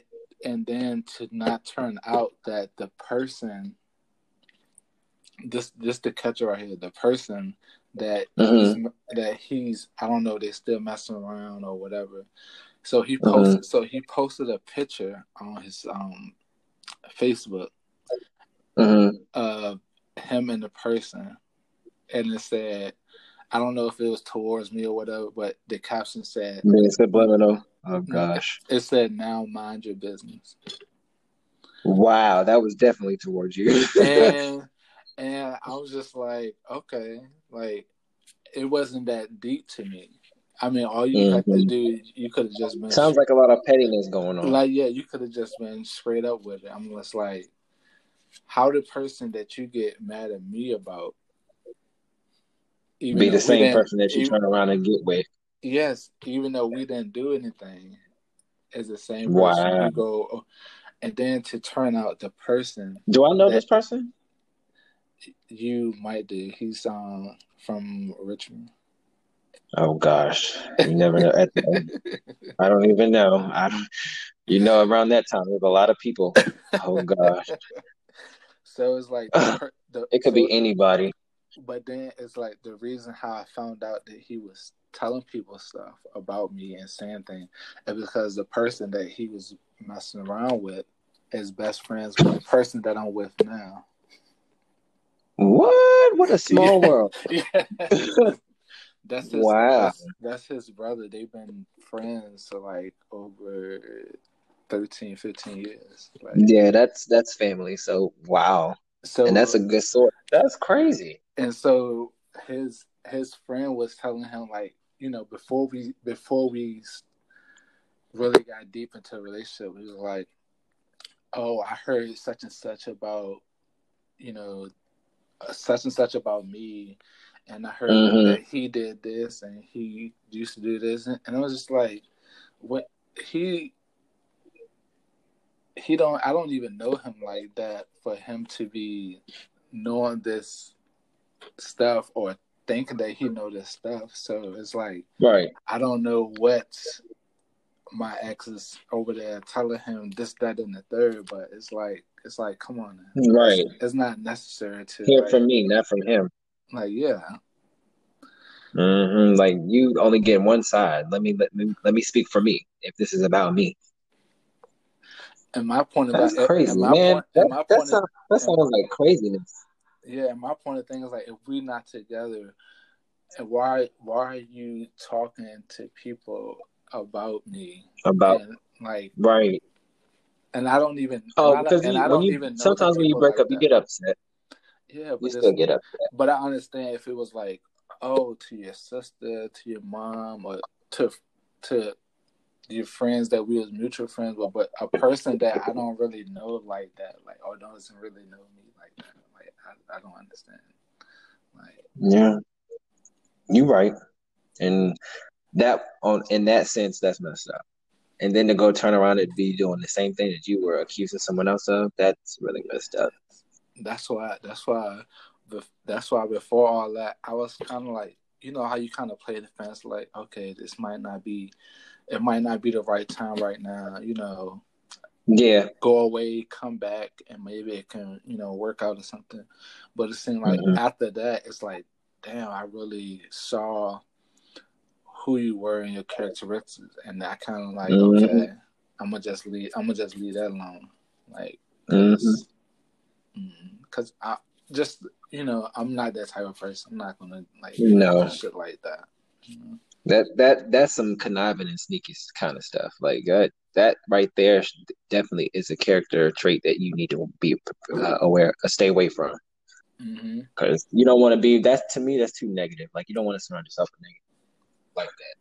Speaker 2: and then to not turn out that the person this this the catcher right here the person that mm-hmm. he's, that he's I don't know they're still messing around or whatever. So he posted mm-hmm. so he posted a picture on his um Facebook
Speaker 1: mm-hmm.
Speaker 2: of him and the person, and it said I don't know if it was towards me or whatever, but the caption said
Speaker 1: subliminal. Oh gosh.
Speaker 2: It said now mind your business.
Speaker 1: Wow, that was definitely towards you.
Speaker 2: and and I was just like, okay, like it wasn't that deep to me. I mean, all you mm-hmm. had to mm-hmm. do, you could have just been.
Speaker 1: Sounds like a lot of pettiness going on.
Speaker 2: Like, yeah, you could have just been straight up with it. I'm just like, how the person that you get mad at me about
Speaker 1: be the same person that you even, turn around and get with.
Speaker 2: Yes, even though we didn't do anything, as the same person wow. go, and then to turn out the person.
Speaker 1: Do I know this person?
Speaker 2: You might do. He's um from Richmond.
Speaker 1: Oh gosh, you never know. I don't even know. I don't, you know, around that time, there's a lot of people. Oh gosh.
Speaker 2: So it's like the,
Speaker 1: the, it could so, be anybody.
Speaker 2: But then it's like the reason how I found out that he was telling people stuff about me and saying things is because the person that he was messing around with is best friends with the person that I'm with now.
Speaker 1: What? What a small
Speaker 2: yeah.
Speaker 1: world.
Speaker 2: yeah. That's his,
Speaker 1: Wow.
Speaker 2: That's, that's his brother. They've been friends for like over 13, 15 years. Like,
Speaker 1: Yeah, that's that's family. So wow,
Speaker 2: so
Speaker 1: and that's a good source. That's crazy.
Speaker 2: and so his his friend was telling him like you know before we before we really got deep into a relationship he was like oh i heard such and such about you know uh, such and such about me and i heard
Speaker 1: Mhm.
Speaker 2: that he did this and he used to do this and, and i was just like what he he don't i don't even know him like that for him to be knowing this stuff or thinking that he know this stuff so it's like
Speaker 1: Right.
Speaker 2: I don't know what my ex is over there telling him this, that, and the third, but it's like it's like, come on, now.
Speaker 1: Right.
Speaker 2: It's, it's not necessary to
Speaker 1: Hear
Speaker 2: like,
Speaker 1: from me, not from him.
Speaker 2: like, yeah,
Speaker 1: hmm Like you only get one side. Let me let me let me speak for me. If this is about me,
Speaker 2: and my point
Speaker 1: that's
Speaker 2: about
Speaker 1: crazy, man.
Speaker 2: point,
Speaker 1: That, that sounds that sounds like craziness.
Speaker 2: Yeah, my point of thing is like, if we're not together, and why why are you talking to people about me
Speaker 1: About
Speaker 2: and like,
Speaker 1: right.
Speaker 2: and I don't even,
Speaker 1: Oh, because you,
Speaker 2: I don't
Speaker 1: you
Speaker 2: even know
Speaker 1: sometimes when you break
Speaker 2: like
Speaker 1: up, you get upset.
Speaker 2: yeah, but
Speaker 1: still get upset.
Speaker 2: But I understand if it was like, oh, to your sister, to your mom, or to to your friends that we was mutual friends with, but a person that I don't really know like that, like or doesn't really know me like that, I, I don't understand. Like
Speaker 1: Yeah, you right. And that on in that sense, that's messed up. And then to go turn around and be doing the same thing that you were accusing someone else of, that's really messed up.
Speaker 2: that's why that's why that's why before all that I was kind of like you know how you kind of play the fence like okay this might not be it might not be the right time right now you know
Speaker 1: Yeah.
Speaker 2: go away, come back, and maybe it can, you know, work out or something. But it seemed like
Speaker 1: Mhm.
Speaker 2: after that, it's like, damn, I really saw who you were and your characteristics, and I kind of like,
Speaker 1: Mhm.
Speaker 2: okay, I'm gonna just leave. I'm gonna just leave that alone, like, because I just, you know, I'm not that type of person. I'm not gonna like
Speaker 1: No.
Speaker 2: shit like that. you know?
Speaker 1: That that that's some conniving and sneaky kind of stuff. Like that that right there definitely is a character trait that you need to be uh, aware, uh, stay away from, because you don't want to be. That's to me, that's too negative. Like you don't want to surround yourself with negative like that.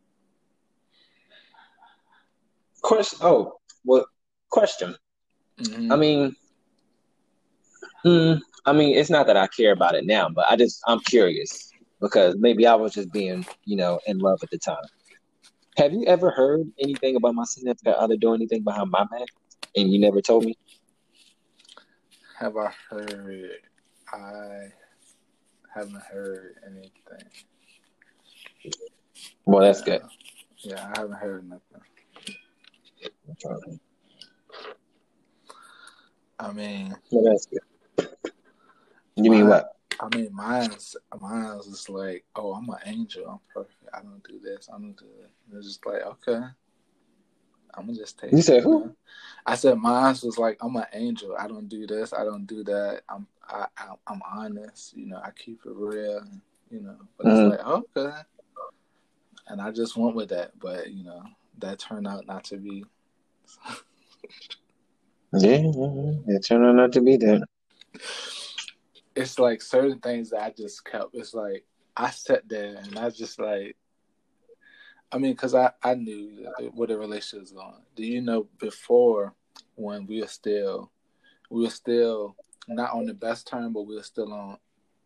Speaker 1: Question. Oh, well, question.
Speaker 2: hmm
Speaker 1: I mean, mm, I mean, it's not that I care about it now, but I just I'm curious because maybe I was just being, you know, in love at the time. Have you ever heard anything about my significant other doing anything behind my back, and you never told me?
Speaker 2: Have I heard? I haven't heard anything.
Speaker 1: Well, that's good.
Speaker 2: Uh, yeah, I haven't heard nothing. I mean,
Speaker 1: Well, that's good. You mean
Speaker 2: My-
Speaker 1: what?
Speaker 2: I mean, mine's mine's just like, oh, I'm an angel. I'm perfect. I don't do this. I don't do that. It's just like, okay, I'm gonna just take.
Speaker 1: You
Speaker 2: it,
Speaker 1: said who?
Speaker 2: know? I said mine's was like, I'm an angel. I don't do this. I don't do that. I'm I, I I'm honest. You know, I keep it real. You know, but
Speaker 1: Mhm.
Speaker 2: it's like okay, and I just went with that. But you know, that turned out not to be.
Speaker 1: Yeah, it turned out not to be that.
Speaker 2: it's like certain things that I just kept. It's like I sat there and I just like, I mean, because I I knew where the relationship was going. Do you know before when we were still, we were still not on the best term, but we were still on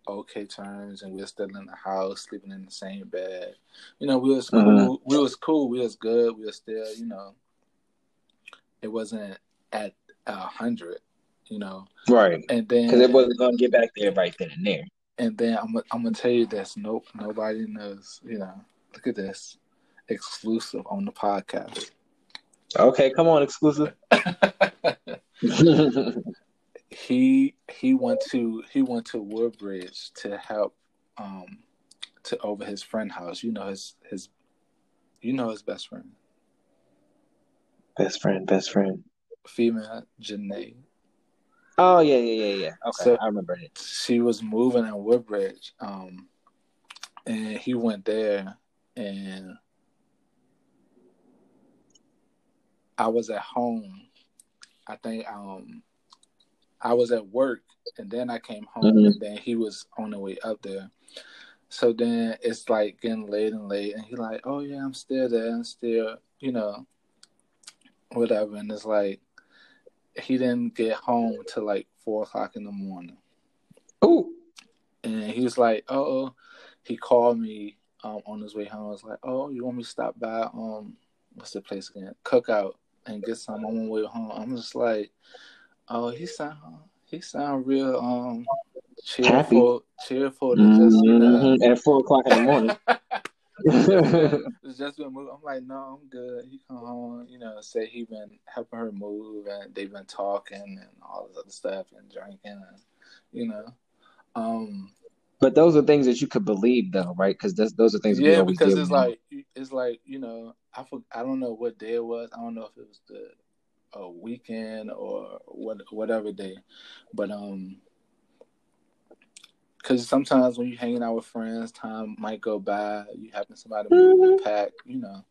Speaker 2: okay terms, and we were still in the house, sleeping in the same bed. You know, we was cool.
Speaker 1: Mhm.
Speaker 2: We was cool. We was good. We were still, you know, it wasn't at a hundred. You know,
Speaker 1: Right.
Speaker 2: and then
Speaker 1: Because it wasn't going to get back there right then and there.
Speaker 2: And then I'm I'm gonna tell you this. Nope, nobody knows. You know, look at this, exclusive on the podcast.
Speaker 1: Okay, come on, exclusive.
Speaker 2: he he went to he went to Woodbridge to help um to over his friend house. You know his his you know his best friend,
Speaker 1: best friend, best friend.
Speaker 2: female Janae.
Speaker 1: Oh yeah, yeah, yeah, yeah. Okay,
Speaker 2: So-
Speaker 1: I remember it.
Speaker 2: She was moving in Woodbridge, um, and he went there, and I was at home. I think um I was at work and then I came home mm-hmm. and then he was on the way up there. So then it's like getting late and late and he like, Oh yeah, I'm still there, I'm still you know, whatever and it's like he didn't get home till like four o'clock in the morning.
Speaker 1: Oh.
Speaker 2: And he was like, Oh, he called me um, on his way home. I was like, Oh, you want me to stop by um what's the place again? Cookout and get some on my way home. I'm just like, oh, he sound he sound real um cheerful, Happy. cheerful to
Speaker 1: mm-hmm. just you know at four o'clock in the morning.
Speaker 2: it's just been move. I'm like, no, I'm good. He come home, you know, say he been helping her move, and they've been talking and all this other stuff and drinking, and you know, um.
Speaker 1: But those are things that you could believe, though, right? Because those are things.
Speaker 2: Yeah, because it's like it's like you know, I for, I don't know what day it was. I don't know if it was the a weekend or what whatever day, but um, because sometimes when you're hanging out with friends, time might go by. You happen somebody mm-hmm. pack, you know.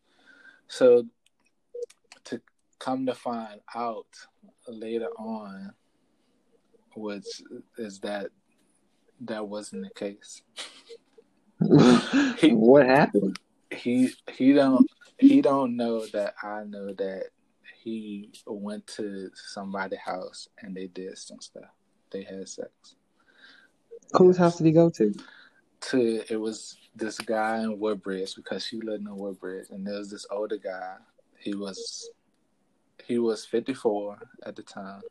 Speaker 2: So to come to find out later on, which is that that wasn't the case.
Speaker 1: he, what happened?
Speaker 2: He he don't he don't know that I know that he went to somebody's house and they did some stuff. They had sex.
Speaker 1: Whose yes. house did he go to?
Speaker 2: To it was this guy in Woodbridge because she lived in Woodbridge, and there was this older guy. He was he was fifty four at the time.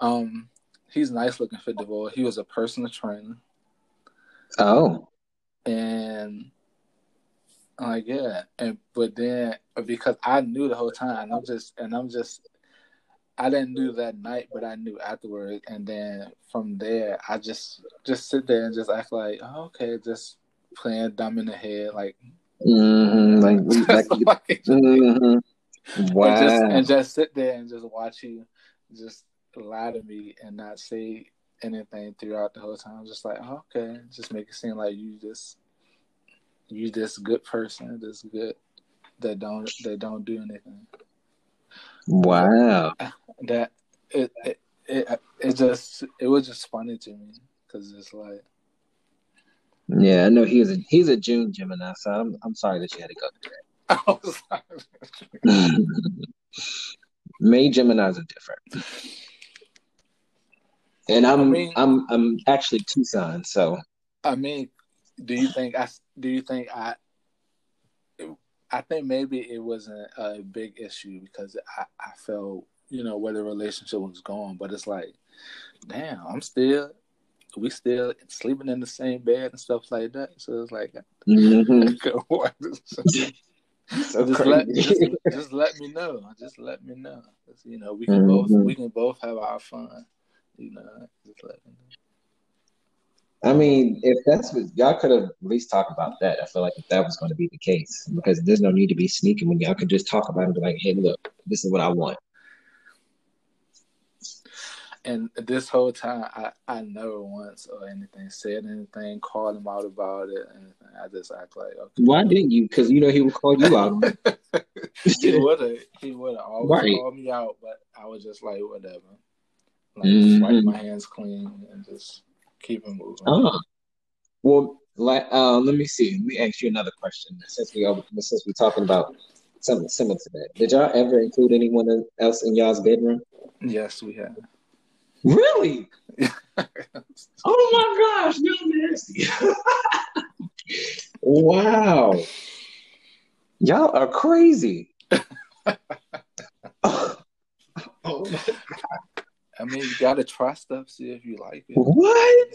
Speaker 2: Um, he's nice looking fifty four. He was a personal trainer.
Speaker 1: Oh,
Speaker 2: and like yeah, and but then because I knew the whole time, and I'm just and I'm just I didn't do that night, but I knew afterwards, and then from there, I just just sit there and just act like, oh, okay, just playing dumb in the head, like,
Speaker 1: mm-hmm, like, like mm-hmm. wow,
Speaker 2: and just, and just sit there and just watch you just lie to me and not say anything throughout the whole time. Just like, oh, okay, just make it seem like you just you this good person, this good that don't that don't do anything.
Speaker 1: Wow.
Speaker 2: That it it it, it just it was just funny to me because it's like.
Speaker 1: Yeah, I know he's a he's a June Gemini, so I'm I'm sorry that you had to go through that. May Geminis are different. And I'm I mean, I'm I'm actually Tucson, so
Speaker 2: I mean, do you think I do you think I I think maybe it wasn't a big issue because I, I felt, you know, where the relationship was going, but it's like, damn, I'm still we still sleeping in the same bed and stuff like that. So it's like mm-hmm. so just, let, just, just, let me know. Just let me know. You know, we can mm-hmm. both we can both have our fun. You know, just let me know.
Speaker 1: I mean, if that's what y'all could have at least talked about that. I feel like if that was going to be the case, because there's no need to be sneaking when y'all could just talk about it and be like, "Hey, look, this is what I want."
Speaker 2: And this whole time, I I never once or anything said anything, called him out about it, anything. I just act like, okay.
Speaker 1: Why didn't you? Because you know he would call you out.
Speaker 2: he would have. He would have always right. called me out, but I was just like, whatever. Like, mm-hmm. just wipe my hands clean and just keep it moving. Oh,
Speaker 1: well, uh, let me see. Let me ask you another question. Since we are, since we're talking about something similar to that, did y'all ever include anyone else in y'all's bedroom?
Speaker 2: Yes, we have.
Speaker 1: Really? oh my gosh, you're nasty. wow. Y'all are crazy.
Speaker 2: oh my god. I mean, you gotta try stuff, see if you like it.
Speaker 1: What?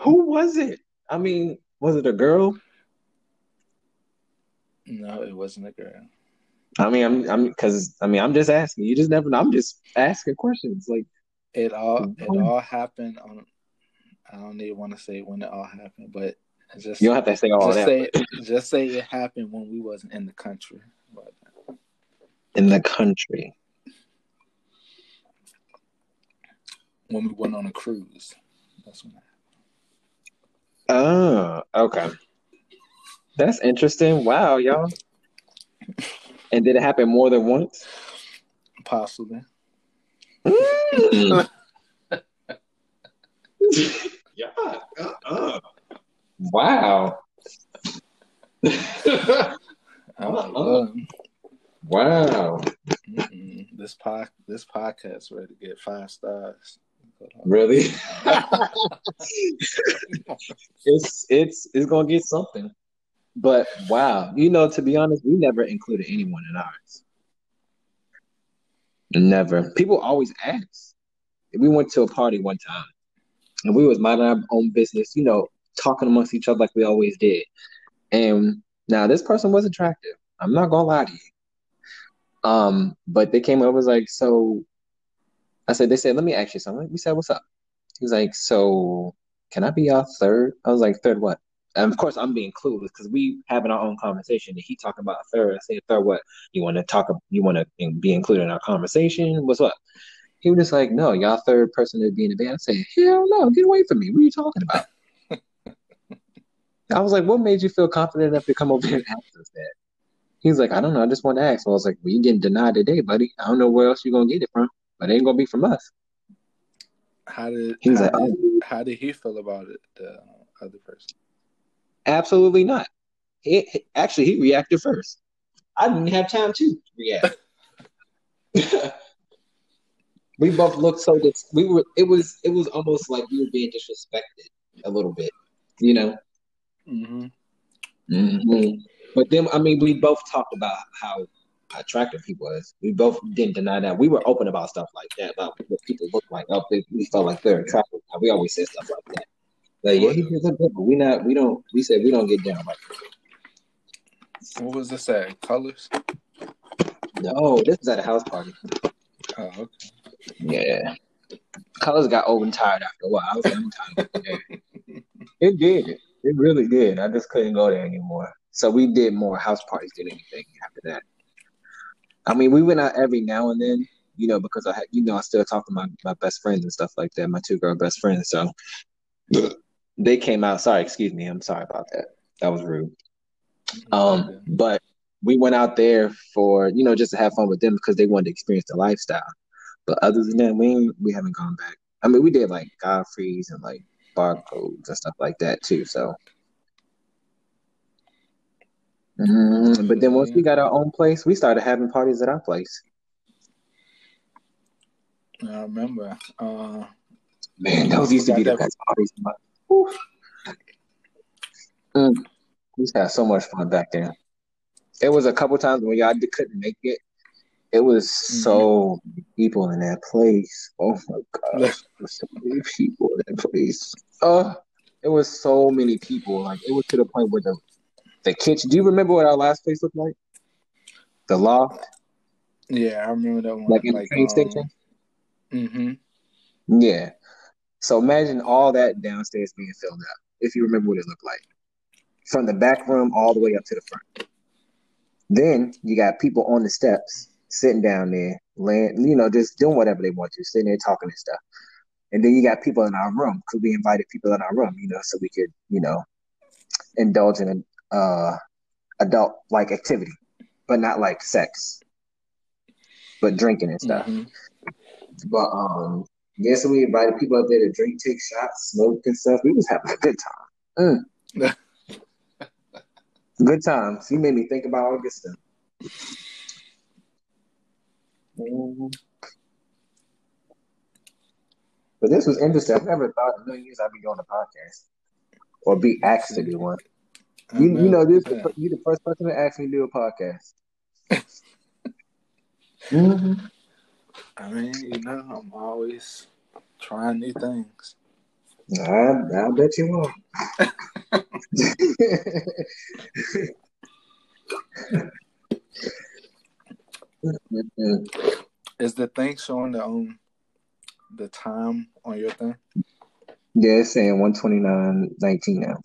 Speaker 1: Who was it? I mean, was it a girl?
Speaker 2: No, it wasn't a girl.
Speaker 1: I mean, I'm, I'm, because I mean, I'm just asking. You just never. know. I'm just asking questions. Like
Speaker 2: it all, it all happened on. I don't even want to say when it all happened, but just
Speaker 1: you don't have to say all
Speaker 2: just
Speaker 1: that.
Speaker 2: Say, just say it happened when we wasn't in the country. But,
Speaker 1: in the country.
Speaker 2: When we went on a cruise. That's when.
Speaker 1: Oh, okay. That's interesting. Wow, y'all. And did it happen more than once?
Speaker 2: Possibly.
Speaker 1: Mm. yeah. Uh-uh. Wow. uh-uh. Wow.
Speaker 2: Mm-mm. This pod, this podcast ready to get five stars.
Speaker 1: Really? it's it's it's gonna get something. But wow, you know, to be honest, we never included anyone in ours. Never. People always ask. We went to a party one time, and we was minding our own business, you know, talking amongst each other like we always did. And now this person was attractive. I'm not gonna lie to you. Um, but they came over was like, so I said, they said, let me ask you something. We said, what's up? He was like, so can I be your third? I was like, third what? And of course, I'm being clueless because we having our own conversation. And he talking about a third. I say, third what? You want to talk? You want to be included in our conversation? What's up? He was just like, no, y'all third person to be in the band. I said, hell no, get away from me. What are you talking about? I was like, what made you feel confident enough to come over here and ask us that? He's like, I don't know. I just want to ask. So I was like, well, you getting denied today, buddy. I don't know where else you're going to get it from, but it ain't going to be from us.
Speaker 2: How did, he was how, like, did oh. how did he feel about it, the other person?
Speaker 1: Absolutely not. It, actually, he reacted first. I didn't have time to react. we both looked so dis- we were it was it was almost like we were being disrespected a little bit, you know. Mm-hmm. Mm-hmm. But then, I mean, we both talked about how attractive he was. We both didn't deny that. We were open about stuff like that, about what people look like. Oh, we felt like they're attractive. We always said stuff like that. Like, yeah, he's a good, but we not. We don't. We said we don't get down like.
Speaker 2: What was this at? Colors?
Speaker 1: No, this was at a house party.
Speaker 2: Oh, okay.
Speaker 1: Yeah. Colors got old and tired after a while. I was like, I'm tired. it did. It really did. I just couldn't go there anymore. So we did more house parties than anything after that. I mean, we went out every now and then, you know, because I had, you know, I still talk to my, my best friends and stuff like that, my two girl best friends. So they came out. Sorry, excuse me. I'm sorry about that. That was rude. Um, but we went out there for, you know, just to have fun with them because they wanted to experience the lifestyle. But other than that, we we haven't gone back. I mean, we did like Godfrey's and like barcodes and stuff like that too. So, mm, but then once we got our own place, we started having parties at our place.
Speaker 2: I remember. Uh,
Speaker 1: Man, those used to be the best parties. Mm, we had so much fun back then. It was a couple times when y'all couldn't make it, it was mm-hmm. so many people in that place. Oh my gosh, so many people in that place. Oh, it was so many people. Like it was to the point where the the kitchen. Do you remember what our last place looked like? The loft.
Speaker 2: Yeah, I remember that one.
Speaker 1: Like in like, the train um, station.
Speaker 2: Mm-hmm.
Speaker 1: Yeah. So imagine all that downstairs being filled up. If you remember what it looked like, from the back room all the way up to the front. Then you got people on the steps sitting down there, laying, you know, just doing whatever they want to, sitting there talking and stuff. And then you got people in our room because we invited people in our room, you know, so we could, you know, indulge in uh, adult like activity, but not like sex, but drinking and stuff. Mm-hmm. But um, yes, we invited people up there to drink, take shots, smoke and stuff. We was having a good time. Mm. good times. You made me think about all this stuff. But this was interesting. I never thought in a million years I'd be doing a podcast or be asked to do one. You, you know, this you the first person to ask me to do a podcast.
Speaker 2: mm-hmm. I mean, you know, I'm always trying new things.
Speaker 1: I, I bet you are.
Speaker 2: Is the thing showing the um the time on your thing?
Speaker 1: Yeah, it's saying one twenty nine nineteen now.